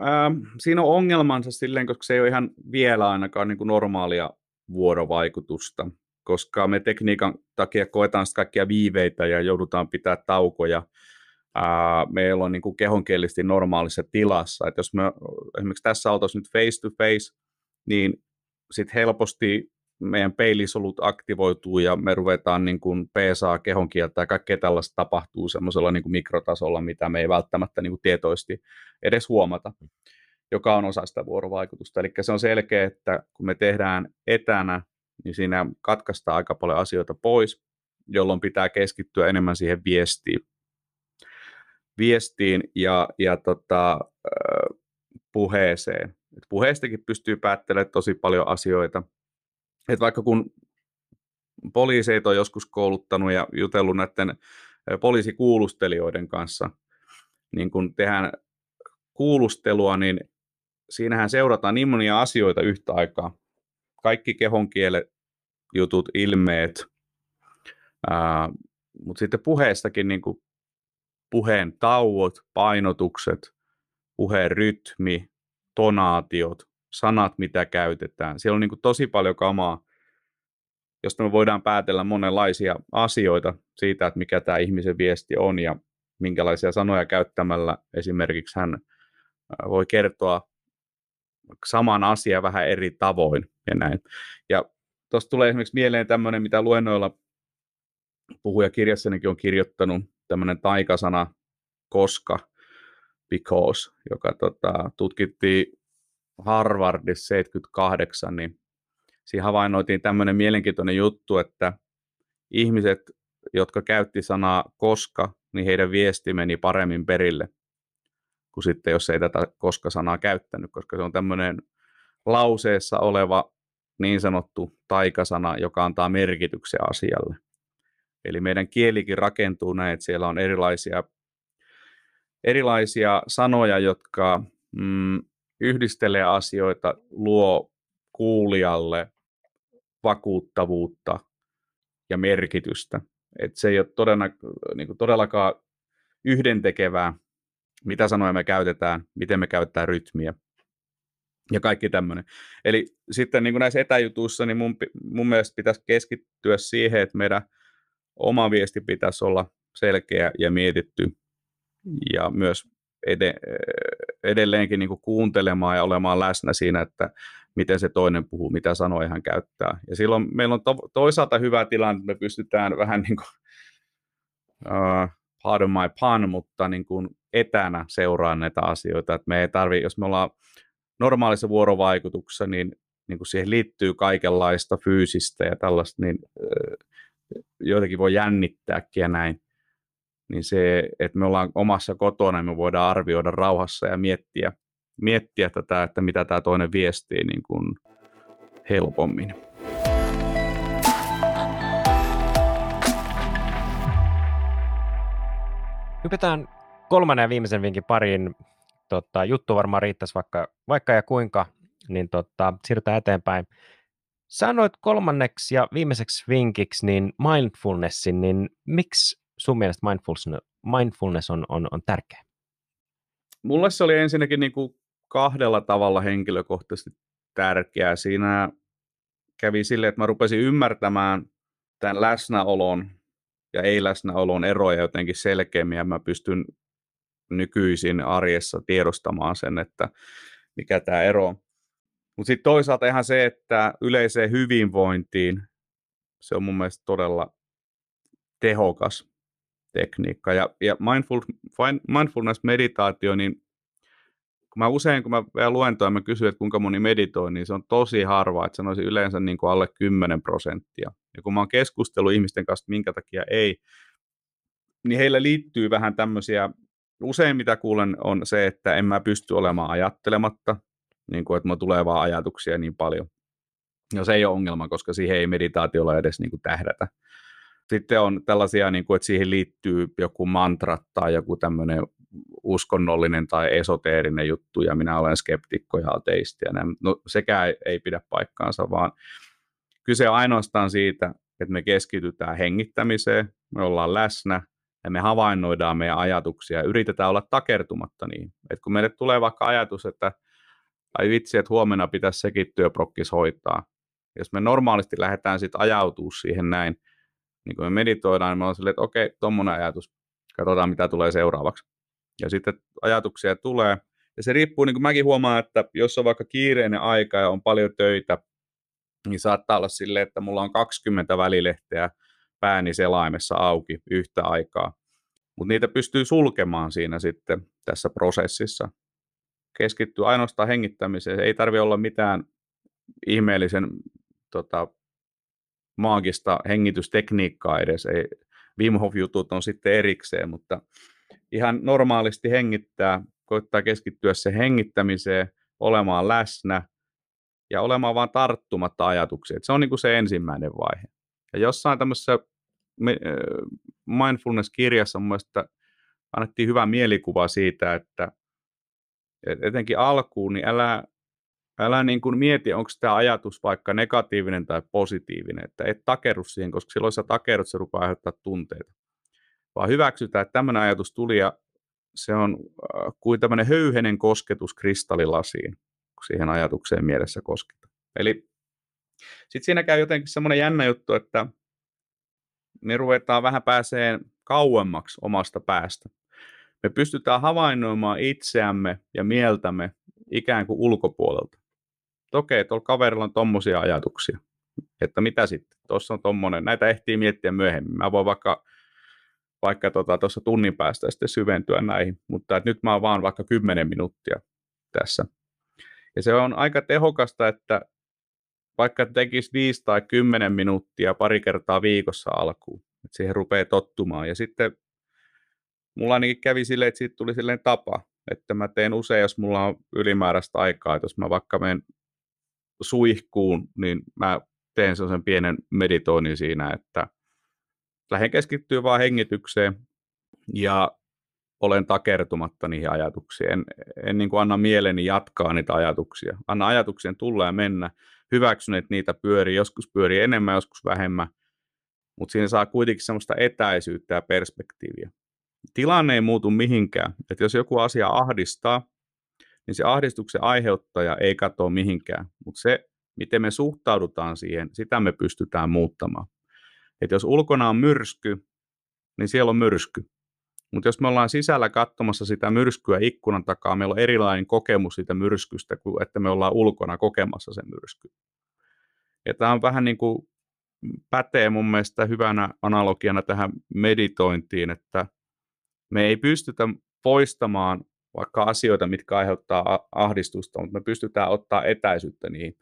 äh, siinä on ongelmansa silleen, koska se ei ole ihan vielä ainakaan niin kuin normaalia vuorovaikutusta, koska me tekniikan takia koetaan kaikkia viiveitä ja joudutaan pitää taukoja. Ää, meillä on niin kuin kehonkielisesti normaalissa tilassa. Et jos me esimerkiksi tässä oltaisiin nyt face to face, niin sitten helposti meidän peilisolut aktivoituu ja me ruvetaan niin kuin PSA kehonkieltä ja kaikkea tällaista tapahtuu semmoisella niin mikrotasolla, mitä me ei välttämättä niin kuin tietoisesti edes huomata, joka on osa sitä vuorovaikutusta. Eli se on selkeä, että kun me tehdään etänä, niin siinä katkaistaan aika paljon asioita pois, jolloin pitää keskittyä enemmän siihen viestiin. Viestiin ja, ja tota, puheeseen. Et puheestakin pystyy päättelemään tosi paljon asioita, että vaikka kun poliiseita on joskus kouluttanut ja jutellut näiden poliisikuulustelijoiden kanssa, niin kun tehdään kuulustelua, niin siinähän seurataan niin monia asioita yhtä aikaa. Kaikki kehonkielet, jutut, ilmeet, mutta sitten puheestakin niin kuin puheen tauot, painotukset, puheen rytmi, tonaatiot, sanat, mitä käytetään. Siellä on niin kuin tosi paljon kamaa, josta me voidaan päätellä monenlaisia asioita siitä, että mikä tämä ihmisen viesti on ja minkälaisia sanoja käyttämällä esimerkiksi hän voi kertoa saman asian vähän eri tavoin ja näin. Ja tuosta tulee esimerkiksi mieleen tämmöinen, mitä luennoilla puhuja kirjassanikin on kirjoittanut, tämmöinen taikasana koska, because, joka tota, tutkittiin Harvardissa 78, niin siinä havainnoitiin tämmöinen mielenkiintoinen juttu, että ihmiset, jotka käytti sanaa koska, niin heidän viesti meni paremmin perille kuin sitten, jos ei tätä koska-sanaa käyttänyt, koska se on tämmöinen lauseessa oleva niin sanottu taikasana, joka antaa merkityksen asialle. Eli meidän kielikin rakentuu näin, että siellä on erilaisia, erilaisia sanoja, jotka mm, yhdistelee asioita, luo kuulijalle vakuuttavuutta ja merkitystä. Et se ei ole todella, niin kuin todellakaan yhdentekevää, mitä sanoja me käytetään, miten me käytetään rytmiä ja kaikki tämmöinen. Eli sitten niin kuin näissä etäjutuissa, niin mun, mun mielestä pitäisi keskittyä siihen, että meidän oma viesti pitäisi olla selkeä ja mietitty ja myös edelleenkin niin kuin kuuntelemaan ja olemaan läsnä siinä, että miten se toinen puhuu, mitä sanoja hän käyttää. Ja silloin meillä on to- toisaalta hyvä tilanne, että me pystytään vähän niin kuin, uh, pardon my pun, mutta niin kuin etänä seuraamaan näitä asioita. Että me ei tarvi, jos me ollaan normaalissa vuorovaikutuksessa, niin, niin kuin siihen liittyy kaikenlaista fyysistä ja tällaista, niin joitakin voi jännittääkin ja näin niin se, että me ollaan omassa kotona, niin me voidaan arvioida rauhassa ja miettiä, miettiä tätä, että mitä tämä toinen viestii niin kuin helpommin. Hypätään kolmannen ja viimeisen vinkin pariin. Tota, juttu varmaan riittäisi vaikka, vaikka ja kuinka, niin tota, siirrytään eteenpäin. Sanoit kolmanneksi ja viimeiseksi vinkiksi niin mindfulnessin, niin miksi sun mielestä mindfulness, mindfulness on, on, on tärkeä? Mulle se oli ensinnäkin niin kuin kahdella tavalla henkilökohtaisesti tärkeää. Siinä kävi silleen, että mä rupesin ymmärtämään tämän läsnäolon ja ei-läsnäolon eroja jotenkin selkeämmin, ja mä pystyn nykyisin arjessa tiedostamaan sen, että mikä tämä ero on. Mutta sitten toisaalta ihan se, että yleiseen hyvinvointiin se on mun mielestä todella tehokas tekniikka. Ja, ja mindful, mindfulness-meditaatio, niin kun mä usein, kun mä vielä luentoa, mä kysyn, että kuinka moni meditoi, niin se on tosi harva, että sanoisin yleensä niin kuin alle 10 prosenttia. Ja kun mä oon keskustellut ihmisten kanssa, minkä takia ei, niin heillä liittyy vähän tämmöisiä, usein mitä kuulen on se, että en mä pysty olemaan ajattelematta, niin kuin, että mulla tulee vaan ajatuksia niin paljon. Ja se ei ole ongelma, koska siihen ei meditaatiolla edes niin kuin tähdätä. Sitten on tällaisia, niin kuin, että siihen liittyy joku mantra tai joku tämmöinen uskonnollinen tai esoteerinen juttu, ja minä olen skeptikko ja ateisti. Ja no, sekään ei pidä paikkaansa, vaan kyse on ainoastaan siitä, että me keskitytään hengittämiseen, me ollaan läsnä, ja me havainnoidaan meidän ajatuksia ja yritetään olla takertumatta niin. Et kun meille tulee vaikka ajatus, että ai vitsi, että huomenna pitäisi sekin työprokkis hoitaa. Jos me normaalisti lähdetään sitten ajautuu siihen näin, niin kun me meditoidaan, niin me on silleen, että okei, tuommoinen ajatus, katsotaan mitä tulee seuraavaksi. Ja sitten ajatuksia tulee, ja se riippuu, niin kuin mäkin huomaan, että jos on vaikka kiireinen aika ja on paljon töitä, niin saattaa olla silleen, että mulla on 20 välilehteä pääni selaimessa auki yhtä aikaa. Mutta niitä pystyy sulkemaan siinä sitten tässä prosessissa. Keskittyy ainoastaan hengittämiseen. Ei tarvi olla mitään ihmeellisen tota, maagista hengitystekniikkaa edes. Ei, Wim Hof-jutut on sitten erikseen, mutta ihan normaalisti hengittää, koittaa keskittyä se hengittämiseen, olemaan läsnä ja olemaan vaan tarttumatta ajatuksiin. Se on niin kuin se ensimmäinen vaihe. Ja jossain tämmöisessä mindfulness-kirjassa mun mielestä annettiin hyvä mielikuva siitä, että etenkin alkuun, niin älä, älä niin kuin mieti, onko tämä ajatus vaikka negatiivinen tai positiivinen, että et takeru siihen, koska silloin sä takerut, se rupeaa aiheuttaa tunteita. Vaan hyväksytään, että tämmöinen ajatus tuli ja se on kuin tämmöinen höyhenen kosketus kristallilasiin, kun siihen ajatukseen mielessä kosketaan. Eli sitten siinä käy jotenkin semmoinen jännä juttu, että me ruvetaan vähän pääseen kauemmaksi omasta päästä. Me pystytään havainnoimaan itseämme ja mieltämme ikään kuin ulkopuolelta. Okei, tuolla kaverilla on tommosia ajatuksia. Että mitä sitten? Tuossa on tommonen. Näitä ehtii miettiä myöhemmin. Mä voin vaikka vaikka tuossa tota, tunnin päästä sitten syventyä näihin, mutta että nyt mä oon vaan vaikka 10 minuuttia tässä. Ja se on aika tehokasta, että vaikka tekisi 5 tai 10 minuuttia pari kertaa viikossa alkuun, että siihen rupeaa tottumaan. Ja sitten mulla ainakin kävi silleen, että siitä tuli silleen tapa, että mä teen usein, jos mulla on ylimääräistä aikaa, että jos mä vaikka menen suihkuun, niin mä teen sellaisen pienen meditoinnin siinä, että lähden keskittyä vaan hengitykseen ja olen takertumatta niihin ajatuksiin. En, en niin kuin anna mieleni jatkaa niitä ajatuksia. Anna ajatuksien tulla ja mennä. Hyväksyn, että niitä pyörii. Joskus pyörii enemmän, joskus vähemmän. Mutta siinä saa kuitenkin semmoista etäisyyttä ja perspektiiviä. Tilanne ei muutu mihinkään. Että jos joku asia ahdistaa, niin se ahdistuksen aiheuttaja ei katoa mihinkään. Mutta se, miten me suhtaudutaan siihen, sitä me pystytään muuttamaan. Että jos ulkona on myrsky, niin siellä on myrsky. Mutta jos me ollaan sisällä katsomassa sitä myrskyä ikkunan takaa, meillä on erilainen kokemus siitä myrskystä kuin että me ollaan ulkona kokemassa sen myrsky. Ja tämä on vähän niin kuin pätee mun mielestä hyvänä analogiana tähän meditointiin, että me ei pystytä poistamaan vaikka asioita, mitkä aiheuttaa ahdistusta, mutta me pystytään ottaa etäisyyttä niihin.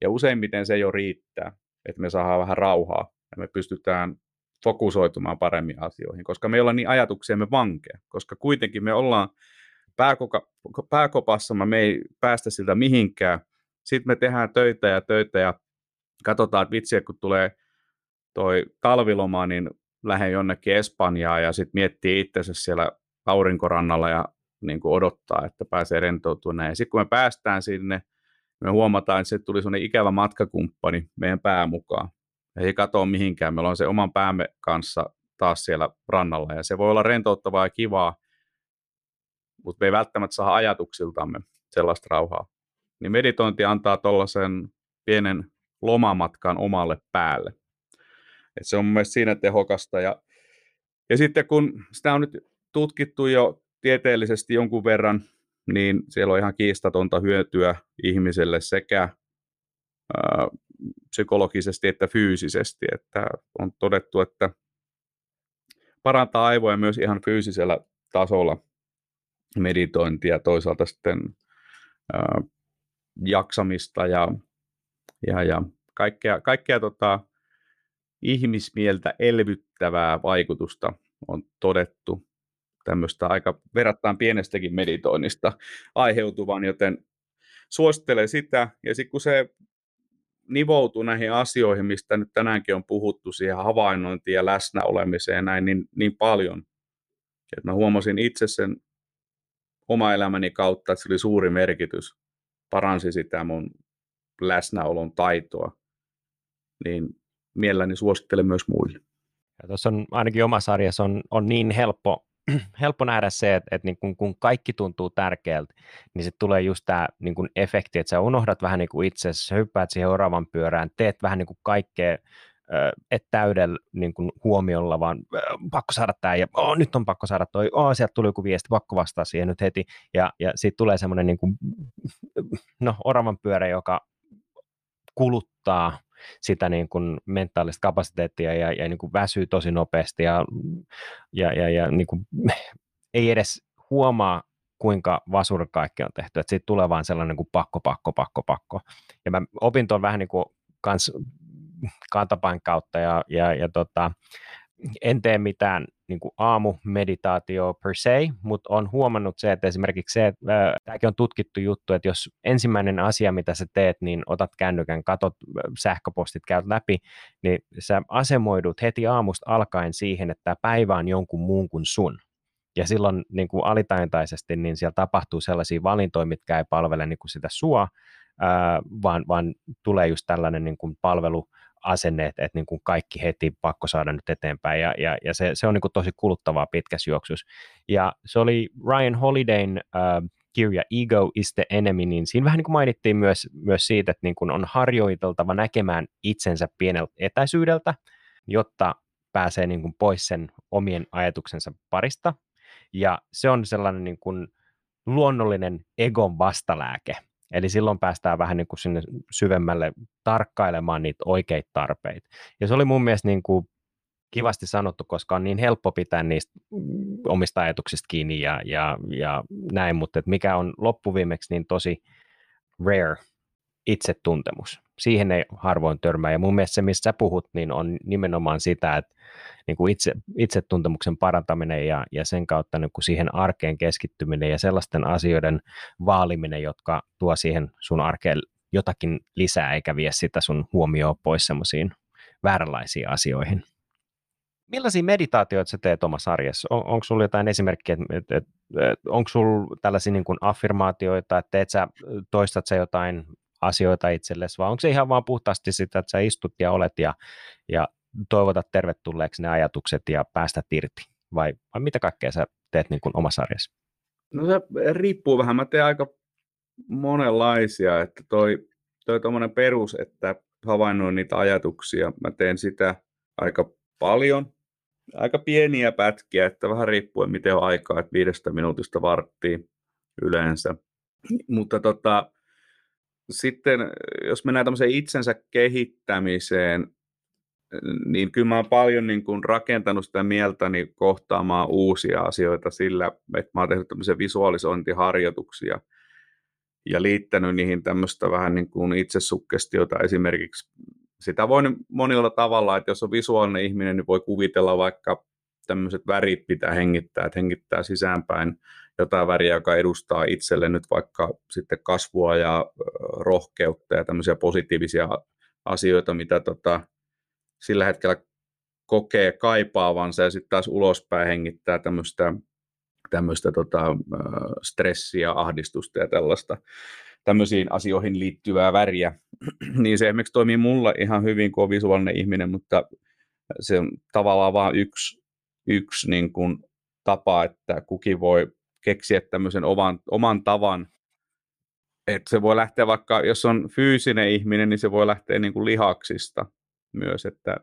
Ja useimmiten se jo riittää, että me saadaan vähän rauhaa ja me pystytään fokusoitumaan paremmin asioihin, koska me ei olla niin ajatuksiemme vankeja, koska kuitenkin me ollaan pääkoka, pääkopassa, me ei päästä siltä mihinkään. Sitten me tehdään töitä ja töitä ja katsotaan, että vitsi, kun tulee toi talviloma, niin lähden jonnekin Espanjaan ja sitten miettii itsensä siellä aurinkorannalla ja niin kuin odottaa, että pääsee rentoutumaan Ja sitten kun me päästään sinne, me huomataan, että se tuli sellainen ikävä matkakumppani meidän pää mukaan ei katoa mihinkään. Meillä on se oman päämme kanssa taas siellä rannalla ja se voi olla rentouttavaa ja kivaa, mutta me ei välttämättä saa ajatuksiltamme sellaista rauhaa. Niin meditointi antaa tuollaisen pienen lomamatkan omalle päälle. Et se on mielestä siinä tehokasta. Ja, ja sitten kun sitä on nyt tutkittu jo tieteellisesti jonkun verran, niin siellä on ihan kiistatonta hyötyä ihmiselle sekä psykologisesti että fyysisesti, että on todettu, että parantaa aivoja myös ihan fyysisellä tasolla meditointia, toisaalta sitten ää, jaksamista ja, ja, ja kaikkea, kaikkea tota, ihmismieltä elvyttävää vaikutusta on todettu tämmöistä aika verrattain pienestäkin meditoinnista aiheutuvan, joten suosittelen sitä. Ja sitten kun se nivoutuu näihin asioihin, mistä nyt tänäänkin on puhuttu, siihen havainnointiin ja läsnäolemiseen näin niin, niin paljon, että mä huomasin itse sen oma elämäni kautta, että se oli suuri merkitys, paransi sitä mun läsnäolon taitoa, niin mielelläni suosittelen myös muille. Ja tuossa on ainakin oma sarjassa on, on niin helppo helppo nähdä se, että, että niin kun, kun kaikki tuntuu tärkeältä, niin sitten tulee just tämä niin kun efekti, että sä unohdat vähän niin kuin itse, sä hyppäät siihen oravan pyörään, teet vähän niin kuin kaikkea, et täydellä niin kuin huomiolla, vaan pakko saada tämä, ja oh, nyt on pakko saada toi, oh, sieltä tuli joku viesti, pakko vastaa siihen nyt heti, ja, ja sitten tulee semmoinen niin kuin, no, oravan pyörä, joka kuluttaa sitä niin kuin mentaalista kapasiteettia ja, ja niin kuin väsyy tosi nopeasti ja, ja, ja, ja niin kuin, ei edes huomaa, kuinka vasuri kaikki on tehty. Että siitä tulee vaan sellainen kuin pakko, pakko, pakko, pakko. Ja mä opin tuon vähän niin kuin kans kantapain kautta ja, ja, ja tota, en tee mitään niin kuin aamumeditaatio per se, mutta on huomannut se, että esimerkiksi se, että tämäkin on tutkittu juttu, että jos ensimmäinen asia, mitä sä teet, niin otat kännykän, katot sähköpostit, käyt läpi, niin sä asemoidut heti aamusta alkaen siihen, että päivä on jonkun muun kuin sun. Ja silloin niin kuin alitaintaisesti niin siellä tapahtuu sellaisia valintoja, mitkä ei palvele niin kuin sitä sua, vaan, vaan tulee just tällainen niin kuin palvelu, asenne, että, että niin kuin kaikki heti pakko saada nyt eteenpäin, ja, ja, ja se, se on niin kuin tosi kuluttavaa pitkässä juoksussa. Ja se oli Ryan Holidayn uh, kirja Ego is the Enemy, niin siinä vähän niin kuin mainittiin myös, myös siitä, että niin kuin on harjoiteltava näkemään itsensä pieneltä etäisyydeltä, jotta pääsee niin kuin pois sen omien ajatuksensa parista, ja se on sellainen niin kuin luonnollinen egon vastalääke, Eli silloin päästään vähän niin kuin sinne syvemmälle tarkkailemaan niitä oikeita tarpeita. Ja se oli mun mielestä niin kuin kivasti sanottu, koska on niin helppo pitää niistä omista ajatuksista kiinni ja, ja, ja näin, mutta mikä on loppuviimeksi niin tosi rare itsetuntemus. Siihen ei harvoin törmää. Ja mun mielestä se, mistä sä puhut, niin on nimenomaan sitä, että niin kuin itse, itsetuntemuksen parantaminen ja, ja sen kautta niin kuin siihen arkeen keskittyminen ja sellaisten asioiden vaaliminen, jotka tuo siihen sun arkeen jotakin lisää, eikä vie sitä sun huomioon pois semmoisiin vääränlaisiin asioihin. Millaisia meditaatioita sä teet omassa arjessa? On, onko sulla jotain esimerkkiä, että et, et, et, onko sulla tällaisia niin kuin affirmaatioita, että teet sä, toistat sä jotain asioita itsellesi, vai onko se ihan vaan puhtaasti sitä, että sä istut ja olet ja, ja toivotat tervetulleeksi ne ajatukset ja päästä irti, vai, vai mitä kaikkea sä teet niin kuin omassa arjessa? No se riippuu vähän, mä teen aika monenlaisia, että toi, toi perus, että havainnoin niitä ajatuksia, mä teen sitä aika paljon, aika pieniä pätkiä, että vähän riippuen miten on aikaa, että viidestä minuutista varttiin yleensä. Mutta tota, sitten jos mennään tämmöiseen itsensä kehittämiseen, niin kyllä mä oon paljon niin kuin rakentanut sitä mieltäni kohtaamaan uusia asioita sillä, että mä oon tehnyt tämmöisiä visualisointiharjoituksia ja liittänyt niihin tämmöistä vähän niin kuin itsesukkestiota esimerkiksi. Sitä voi monilla tavalla, että jos on visuaalinen ihminen, niin voi kuvitella vaikka tämmöiset värit pitää hengittää, että hengittää sisäänpäin jotain väriä, joka edustaa itselle nyt vaikka sitten kasvua ja rohkeutta ja tämmöisiä positiivisia asioita, mitä tota, sillä hetkellä kokee kaipaavansa ja sitten taas ulospäin hengittää tämmöistä, tämmöistä tota, stressiä, ahdistusta ja tällaista tämmöisiin asioihin liittyvää väriä, niin se esimerkiksi toimii mulla ihan hyvin, kun on visuaalinen ihminen, mutta se on tavallaan vain yksi, yksi niin kuin tapa, että kukin voi keksiä tämmöisen oman, oman tavan, että se voi lähteä vaikka, jos on fyysinen ihminen, niin se voi lähteä niin kuin lihaksista myös, että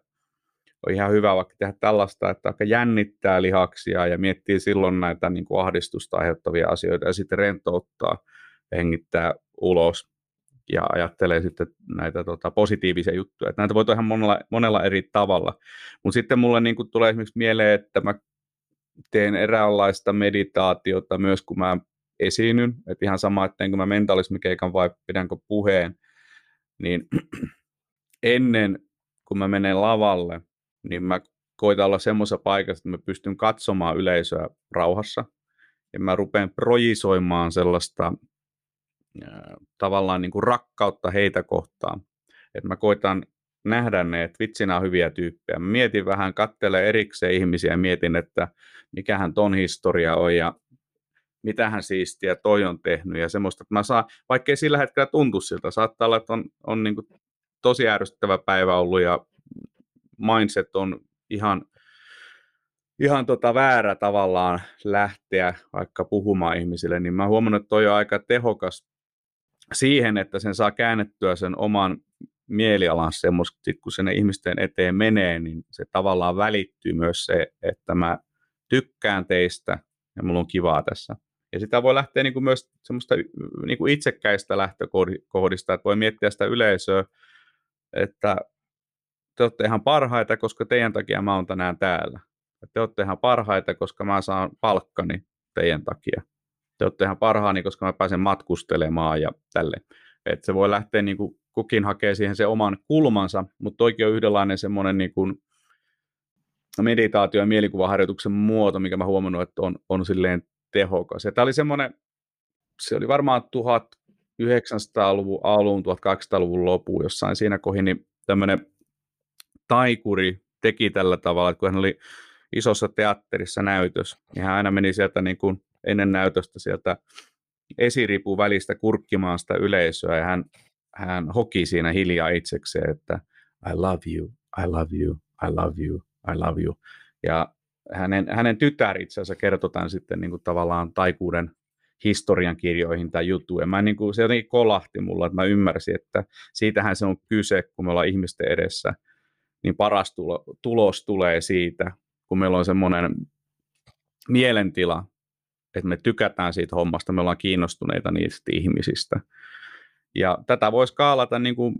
on ihan hyvä vaikka tehdä tällaista, että aika jännittää lihaksia ja miettii silloin näitä niin kuin ahdistusta aiheuttavia asioita ja sitten rentouttaa hengittää ulos. ja ajattelee sitten näitä tota, positiivisia juttuja. Että näitä voi ihan monella, monella eri tavalla. Mutta sitten mulle niin kuin tulee esimerkiksi mieleen, että mä teen eräänlaista meditaatiota myös, kun mä esiinnyn. Että ihan sama, että teenkö mä mentalismikeikan vai pidänkö puheen. Niin ennen kuin mä menen lavalle, niin mä koitan olla semmoisessa paikassa, että mä pystyn katsomaan yleisöä rauhassa. Ja mä rupean projisoimaan sellaista tavallaan niin kuin rakkautta heitä kohtaan. Että mä koitan nähdä ne, että vitsi nämä on hyviä tyyppejä. Mä mietin vähän, kattelen erikseen ihmisiä ja mietin, että mikähän ton historia on ja mitähän siistiä toi on tehnyt ja semmoista, että mä saan, vaikkei sillä hetkellä tuntu siltä, saattaa olla, että on, on niin kuin tosi ärsyttävä päivä ollut ja mindset on ihan, ihan tota väärä tavallaan lähteä vaikka puhumaan ihmisille, niin mä huomannut, että toi on aika tehokas siihen, että sen saa käännettyä sen oman mielialan semmoista, kun sinne ihmisten eteen menee, niin se tavallaan välittyy myös se, että mä tykkään teistä ja mulla on kivaa tässä. Ja sitä voi lähteä niin kuin myös semmoista niin kuin itsekkäistä lähtökohdista, että voi miettiä sitä yleisöä, että te olette ihan parhaita, koska teidän takia mä oon tänään täällä. Te olette ihan parhaita, koska mä saan palkkani teidän takia te olette ihan parhaani, koska mä pääsen matkustelemaan ja tälle. Että se voi lähteä niin kuin kukin hakee siihen se oman kulmansa, mutta toikin on yhdenlainen semmoinen niin kuin meditaatio- ja mielikuvaharjoituksen muoto, mikä mä huomannut, että on, on silleen tehokas. Ja tämä oli semmoinen, se oli varmaan 1900-luvun alun, 1800-luvun lopuun jossain siinä kohin, niin tämmöinen taikuri teki tällä tavalla, että kun hän oli isossa teatterissa näytös, niin hän aina meni sieltä niin kuin ennen näytöstä sieltä esiripu välistä kurkkimaan sitä yleisöä ja hän, hän hoki siinä hiljaa itsekseen, että I love you, I love you, I love you, I love you. Ja hänen, hänen tytär itse asiassa kertoi tämän sitten niin kuin tavallaan taikuuden historian kirjoihin tai juttuun. Ja mä niin kuin, se jotenkin kolahti mulla, että mä ymmärsin, että siitähän se on kyse, kun me ollaan ihmisten edessä, niin paras tulo, tulos tulee siitä, kun meillä on semmoinen mielentila, että me tykätään siitä hommasta, me ollaan kiinnostuneita niistä ihmisistä. Ja tätä voisi kaalata niin kuin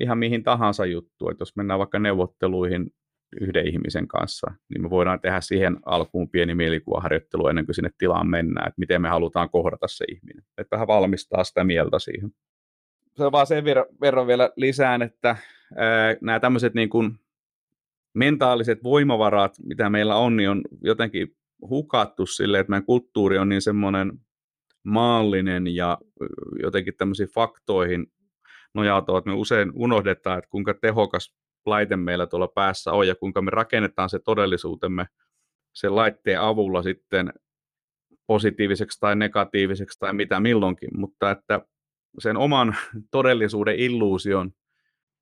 ihan mihin tahansa juttuun, että jos mennään vaikka neuvotteluihin yhden ihmisen kanssa, niin me voidaan tehdä siihen alkuun pieni mielikuvaharjoittelu ennen kuin sinne tilaan mennään, että miten me halutaan kohdata se ihminen. Että vähän valmistaa sitä mieltä siihen. Se on vaan sen verran vielä lisään, että ää, nämä tämmöiset niin kuin mentaaliset voimavarat, mitä meillä on, niin on jotenkin hukattu sille, että meidän kulttuuri on niin semmoinen maallinen ja jotenkin tämmöisiin faktoihin nojautuva, että me usein unohdetaan, että kuinka tehokas laite meillä tuolla päässä on ja kuinka me rakennetaan se todellisuutemme sen laitteen avulla sitten positiiviseksi tai negatiiviseksi tai mitä milloinkin, mutta että sen oman todellisuuden illuusion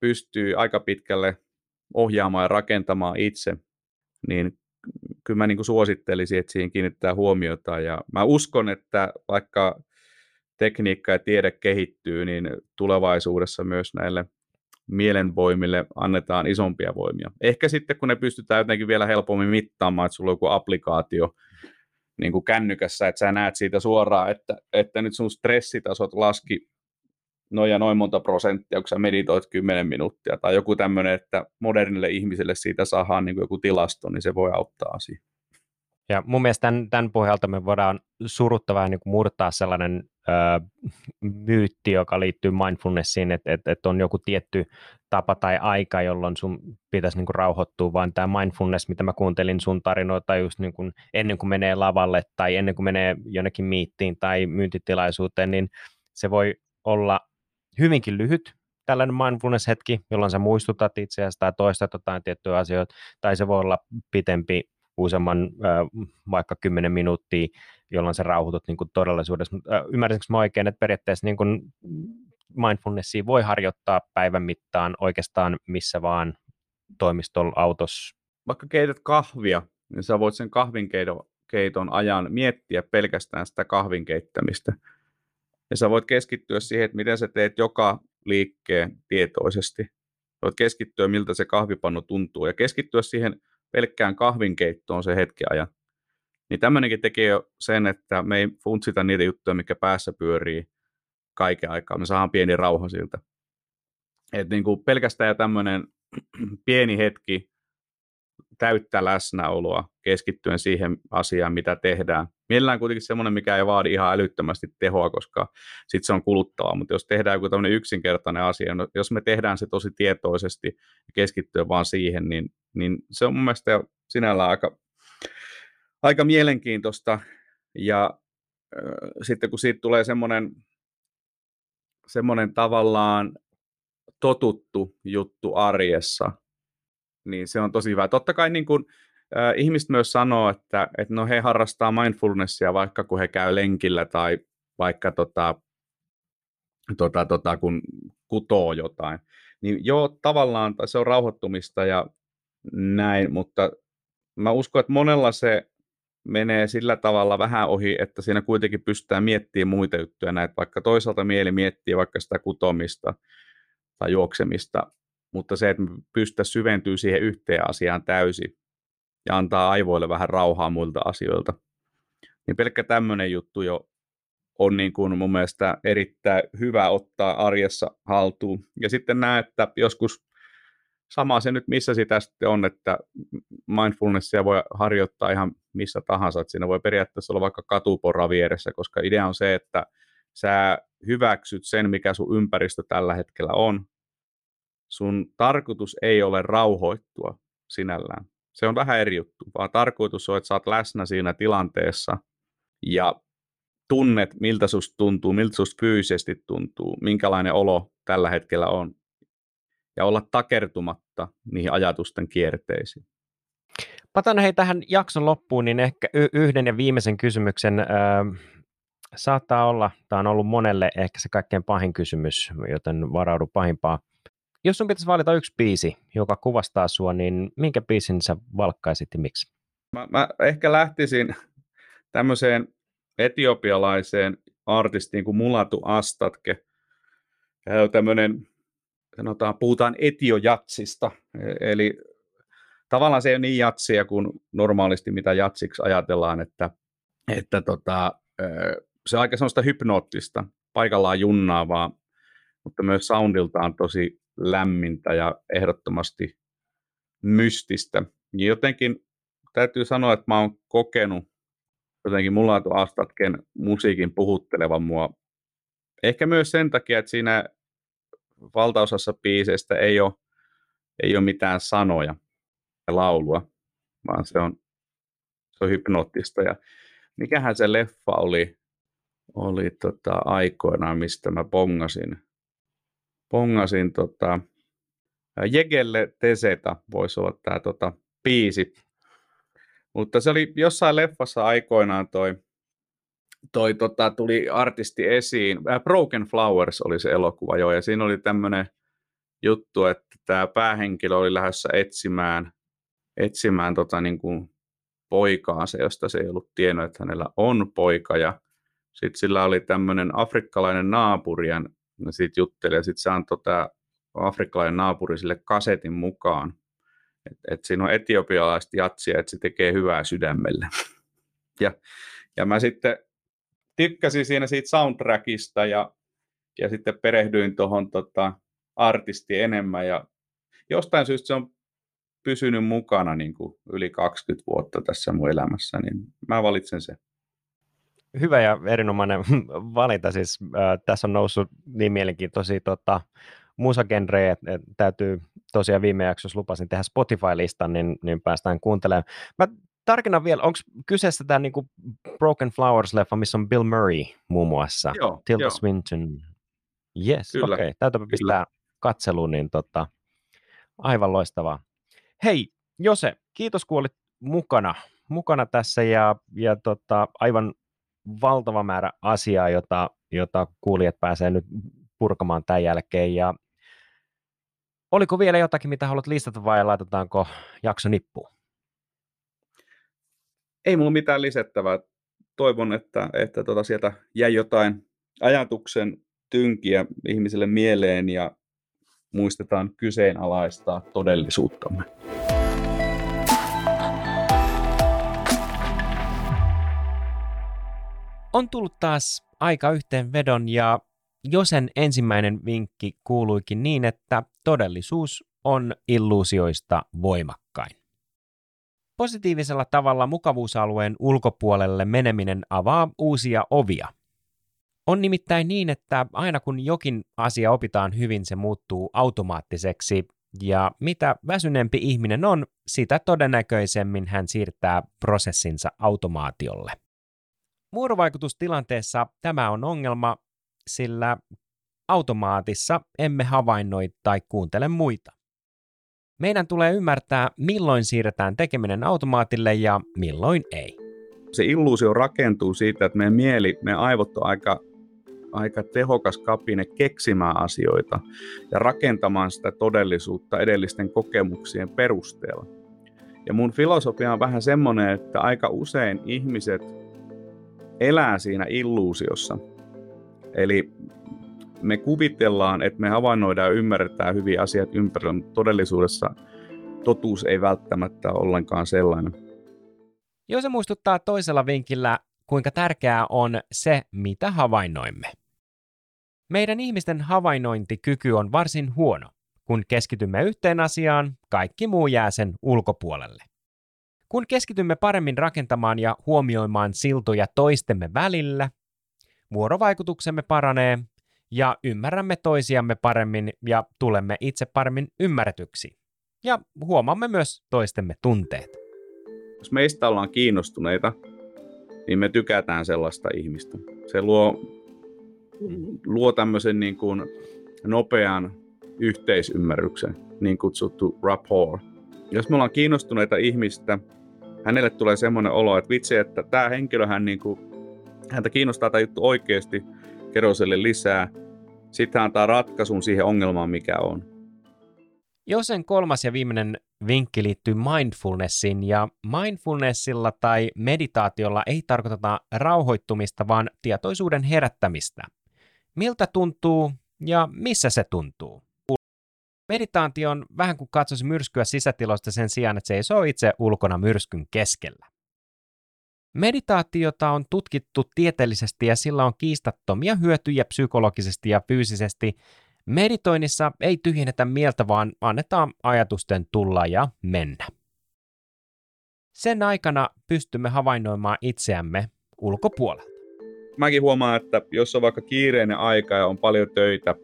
pystyy aika pitkälle ohjaamaan ja rakentamaan itse, niin kyllä mä niin kuin suosittelisin, että siihen kiinnittää huomiota. Ja mä uskon, että vaikka tekniikka ja tiede kehittyy, niin tulevaisuudessa myös näille mielenvoimille annetaan isompia voimia. Ehkä sitten, kun ne pystytään jotenkin vielä helpommin mittaamaan, että sulla on joku applikaatio niin kuin kännykässä, että sä näet siitä suoraan, että, että nyt sun stressitasot laski noin ja noin monta prosenttia, kun sä meditoit 10 minuuttia, tai joku tämmöinen, että modernille ihmiselle siitä saadaan niin joku tilasto, niin se voi auttaa asiaa. Ja mun mielestä tämän, tämän pohjalta me voidaan surutta niin kuin murtaa sellainen ö, myytti, joka liittyy mindfulnessiin, että, että, että on joku tietty tapa tai aika, jolloin sun pitäisi niin kuin rauhoittua, vaan tämä mindfulness, mitä mä kuuntelin sun tarinoita just niin kuin ennen kuin menee lavalle tai ennen kuin menee jonnekin miittiin tai myyntitilaisuuteen, niin se voi olla hyvinkin lyhyt tällainen mindfulness-hetki, jolloin sä muistutat itseäsi tai toistat jotain tiettyjä asioita, tai se voi olla pitempi, useamman vaikka 10 minuuttia, jolloin sä rauhoitut niin todellisuudessa. Ymmärsinkö mä oikein, että periaatteessa niin mindfulnessia voi harjoittaa päivän mittaan oikeastaan missä vaan toimistolla, autossa? Vaikka keität kahvia, niin sä voit sen kahvinkeiton ajan miettiä pelkästään sitä kahvin keittämistä ja sä voit keskittyä siihen, että miten sä teet joka liikkeen tietoisesti. Voit keskittyä, miltä se kahvipannu tuntuu, ja keskittyä siihen pelkkään kahvinkeittoon se hetki ajan. Niin tämmöinenkin tekee jo sen, että me ei funtsita niitä juttuja, mikä päässä pyörii, kaiken aikaa. Me saadaan pieni rauha siltä. Et niin kuin pelkästään jo tämmöinen pieni hetki täyttä läsnäoloa keskittyen siihen asiaan, mitä tehdään. Mielellään kuitenkin semmoinen, mikä ei vaadi ihan älyttömästi tehoa, koska sitten se on kuluttavaa, mutta jos tehdään joku tämmöinen yksinkertainen asia, no jos me tehdään se tosi tietoisesti ja keskittyen vaan siihen, niin, niin se on mun mielestä sinällään aika, aika mielenkiintoista. Ja äh, sitten kun siitä tulee semmoinen, semmoinen tavallaan totuttu juttu arjessa, niin se on tosi hyvä. Totta kai niin kuin, äh, ihmiset myös sanoo, että, että no he harrastaa mindfulnessia vaikka kun he käy lenkillä tai vaikka tota, tota, tota, kun kutoo jotain. Niin joo, tavallaan se on rauhoittumista ja näin, mutta mä uskon, että monella se menee sillä tavalla vähän ohi, että siinä kuitenkin pystytään miettimään muita juttuja näitä, vaikka toisaalta mieli miettii vaikka sitä kutomista tai juoksemista, mutta se, että pystytä syventyä siihen yhteen asiaan täysin ja antaa aivoille vähän rauhaa muilta asioilta, niin pelkkä tämmöinen juttu jo on niin kuin mun mielestä erittäin hyvä ottaa arjessa haltuun. Ja sitten näet, että joskus sama se nyt missä sitä sitten on, että mindfulnessia voi harjoittaa ihan missä tahansa, että siinä voi periaatteessa olla vaikka katuporra vieressä, koska idea on se, että sä hyväksyt sen, mikä sun ympäristö tällä hetkellä on, sun tarkoitus ei ole rauhoittua sinällään. Se on vähän eri juttu, vaan tarkoitus on, että sä oot läsnä siinä tilanteessa ja tunnet, miltä susta tuntuu, miltä susta fyysisesti tuntuu, minkälainen olo tällä hetkellä on. Ja olla takertumatta niihin ajatusten kierteisiin. Patan hei tähän jakson loppuun, niin ehkä yhden ja viimeisen kysymyksen. Öö, saattaa olla, tämä on ollut monelle ehkä se kaikkein pahin kysymys, joten varaudu pahimpaa. Jos sun pitäisi valita yksi biisi, joka kuvastaa sua, niin minkä biisin sä valkkaisit ja miksi? Mä, mä ehkä lähtisin tämmöiseen etiopialaiseen artistiin kuin Mulatu Astatke. Tämmöinen, sanotaan, puhutaan etiojatsista, e, eli tavallaan se ei ole niin jatsia kuin normaalisti, mitä jatsiksi ajatellaan, että, että tota, se on aika sellaista hypnoottista, paikallaan junnaavaa, mutta myös soundiltaan tosi lämmintä ja ehdottomasti mystistä. Ja jotenkin täytyy sanoa, että mä oon kokenut jotenkin mulla on Astatken musiikin puhuttelevan mua. Ehkä myös sen takia, että siinä valtaosassa biiseistä ei ole, ei ole mitään sanoja ja laulua, vaan se on, se on hypnoottista. Ja mikähän se leffa oli, oli tota aikoinaan, mistä mä pongasin pongasin tota, Jegelle Teseta voisi olla tämä tota, biisi. Mutta se oli jossain leffassa aikoinaan toi, toi tota, tuli artisti esiin. Äh, Broken Flowers oli se elokuva jo, ja siinä oli tämmöinen juttu, että tämä päähenkilö oli lähdössä etsimään, etsimään tota, niin kuin poikaansa, josta se ei ollut tiennyt, että hänellä on poika, ja sitten sillä oli tämmöinen afrikkalainen naapuri, ja siitä jutteli, ja sitten se antoi tämä afrikkalainen naapuri sille kasetin mukaan, että et siinä on etiopialaista jatsia, että se tekee hyvää sydämelle. ja, ja mä sitten tykkäsin siinä siitä soundtrackista ja, ja sitten perehdyin tuohon tota, artisti enemmän. Ja jostain syystä se on pysynyt mukana niin kuin yli 20 vuotta tässä mun elämässä, niin mä valitsen sen hyvä ja erinomainen valinta. Siis, äh, tässä on noussut niin mielenkiintoisia tota, musagenrejä, että täytyy tosiaan viime jaksossa lupasin tehdä Spotify-listan, niin, niin päästään kuuntelemaan. Mä tarkennan vielä, onko kyseessä tämä niinku Broken Flowers-leffa, missä on Bill Murray muun muassa? Joo, Tilda joo. Swinton. Yes, okei. Okay. Täytyypä pistää katseluun, niin tota, aivan loistavaa. Hei, Jose, kiitos kun olit mukana, mukana tässä ja, ja tota, aivan valtava määrä asiaa, jota, jota kuulijat pääsee nyt purkamaan tämän jälkeen. Ja oliko vielä jotakin, mitä haluat listata vai laitetaanko jakso nippuun? Ei mulla mitään lisättävää. Toivon, että, että tota sieltä jäi jotain ajatuksen tynkiä ihmiselle mieleen ja muistetaan kyseenalaistaa todellisuuttamme. On tullut taas aika yhteenvedon ja Josen ensimmäinen vinkki kuuluikin niin, että todellisuus on illuusioista voimakkain. Positiivisella tavalla mukavuusalueen ulkopuolelle meneminen avaa uusia ovia. On nimittäin niin, että aina kun jokin asia opitaan hyvin, se muuttuu automaattiseksi, ja mitä väsyneempi ihminen on, sitä todennäköisemmin hän siirtää prosessinsa automaatiolle. Vuorovaikutustilanteessa tämä on ongelma, sillä automaatissa emme havainnoi tai kuuntele muita. Meidän tulee ymmärtää, milloin siirretään tekeminen automaatille ja milloin ei. Se illuusio rakentuu siitä, että meidän mieli, meidän aivot on aika, aika tehokas kapine keksimään asioita ja rakentamaan sitä todellisuutta edellisten kokemuksien perusteella. Ja mun filosofia on vähän semmoinen, että aika usein ihmiset elää siinä illuusiossa. Eli me kuvitellaan, että me havainnoidaan ja ymmärretään hyvin asiat ympärillä, mutta todellisuudessa totuus ei välttämättä ollenkaan sellainen. Jo se muistuttaa toisella vinkillä, kuinka tärkeää on se, mitä havainnoimme. Meidän ihmisten havainnointikyky on varsin huono. Kun keskitymme yhteen asiaan, kaikki muu jää sen ulkopuolelle. Kun keskitymme paremmin rakentamaan ja huomioimaan siltoja toistemme välillä, vuorovaikutuksemme paranee ja ymmärrämme toisiamme paremmin ja tulemme itse paremmin ymmärretyksi. Ja huomaamme myös toistemme tunteet. Jos meistä ollaan kiinnostuneita, niin me tykätään sellaista ihmistä. Se luo, luo tämmöisen niin kuin nopean yhteisymmärryksen, niin kutsuttu rapport. Jos me ollaan kiinnostuneita ihmistä, hänelle tulee semmoinen olo, että vitsi, että tämä henkilöhän niin kuin, häntä kiinnostaa tämä juttu oikeasti, kerro sille lisää, sitten hän antaa ratkaisun siihen ongelmaan, mikä on. Josen kolmas ja viimeinen vinkki liittyy mindfulnessiin, ja mindfulnessilla tai meditaatiolla ei tarkoiteta rauhoittumista, vaan tietoisuuden herättämistä. Miltä tuntuu ja missä se tuntuu? Meditaatio on vähän kuin katsoisi myrskyä sisätiloista sen sijaan, että se ei ole itse ulkona myrskyn keskellä. Meditaatiota on tutkittu tieteellisesti ja sillä on kiistattomia hyötyjä psykologisesti ja fyysisesti. Meditoinnissa ei tyhjennetä mieltä, vaan annetaan ajatusten tulla ja mennä. Sen aikana pystymme havainnoimaan itseämme ulkopuolelta. Mäkin huomaan, että jos on vaikka kiireinen aika ja on paljon töitä,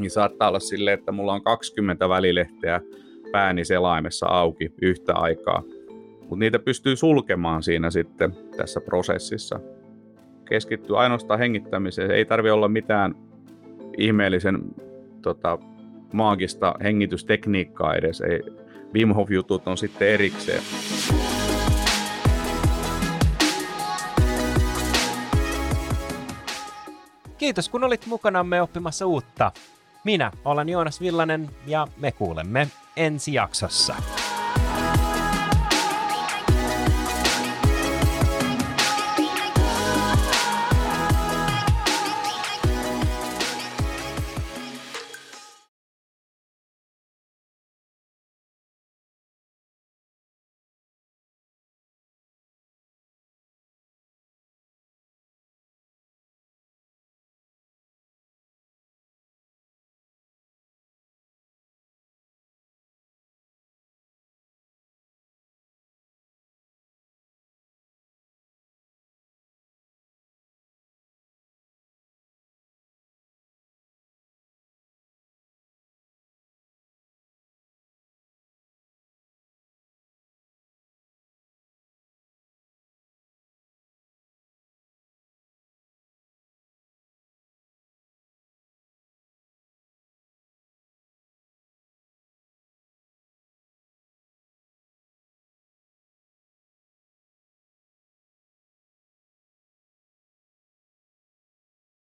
niin saattaa olla silleen, että mulla on 20 välilehteä pääni selaimessa auki yhtä aikaa – mutta niitä pystyy sulkemaan siinä sitten tässä prosessissa. Keskittyy ainoastaan hengittämiseen. Ei tarvi olla mitään ihmeellisen tota, maagista hengitystekniikkaa edes. Ei, Wim Hof-jutut on sitten erikseen. Kiitos kun olit mukanamme oppimassa uutta. Minä olen Joonas Villanen ja me kuulemme ensi jaksossa.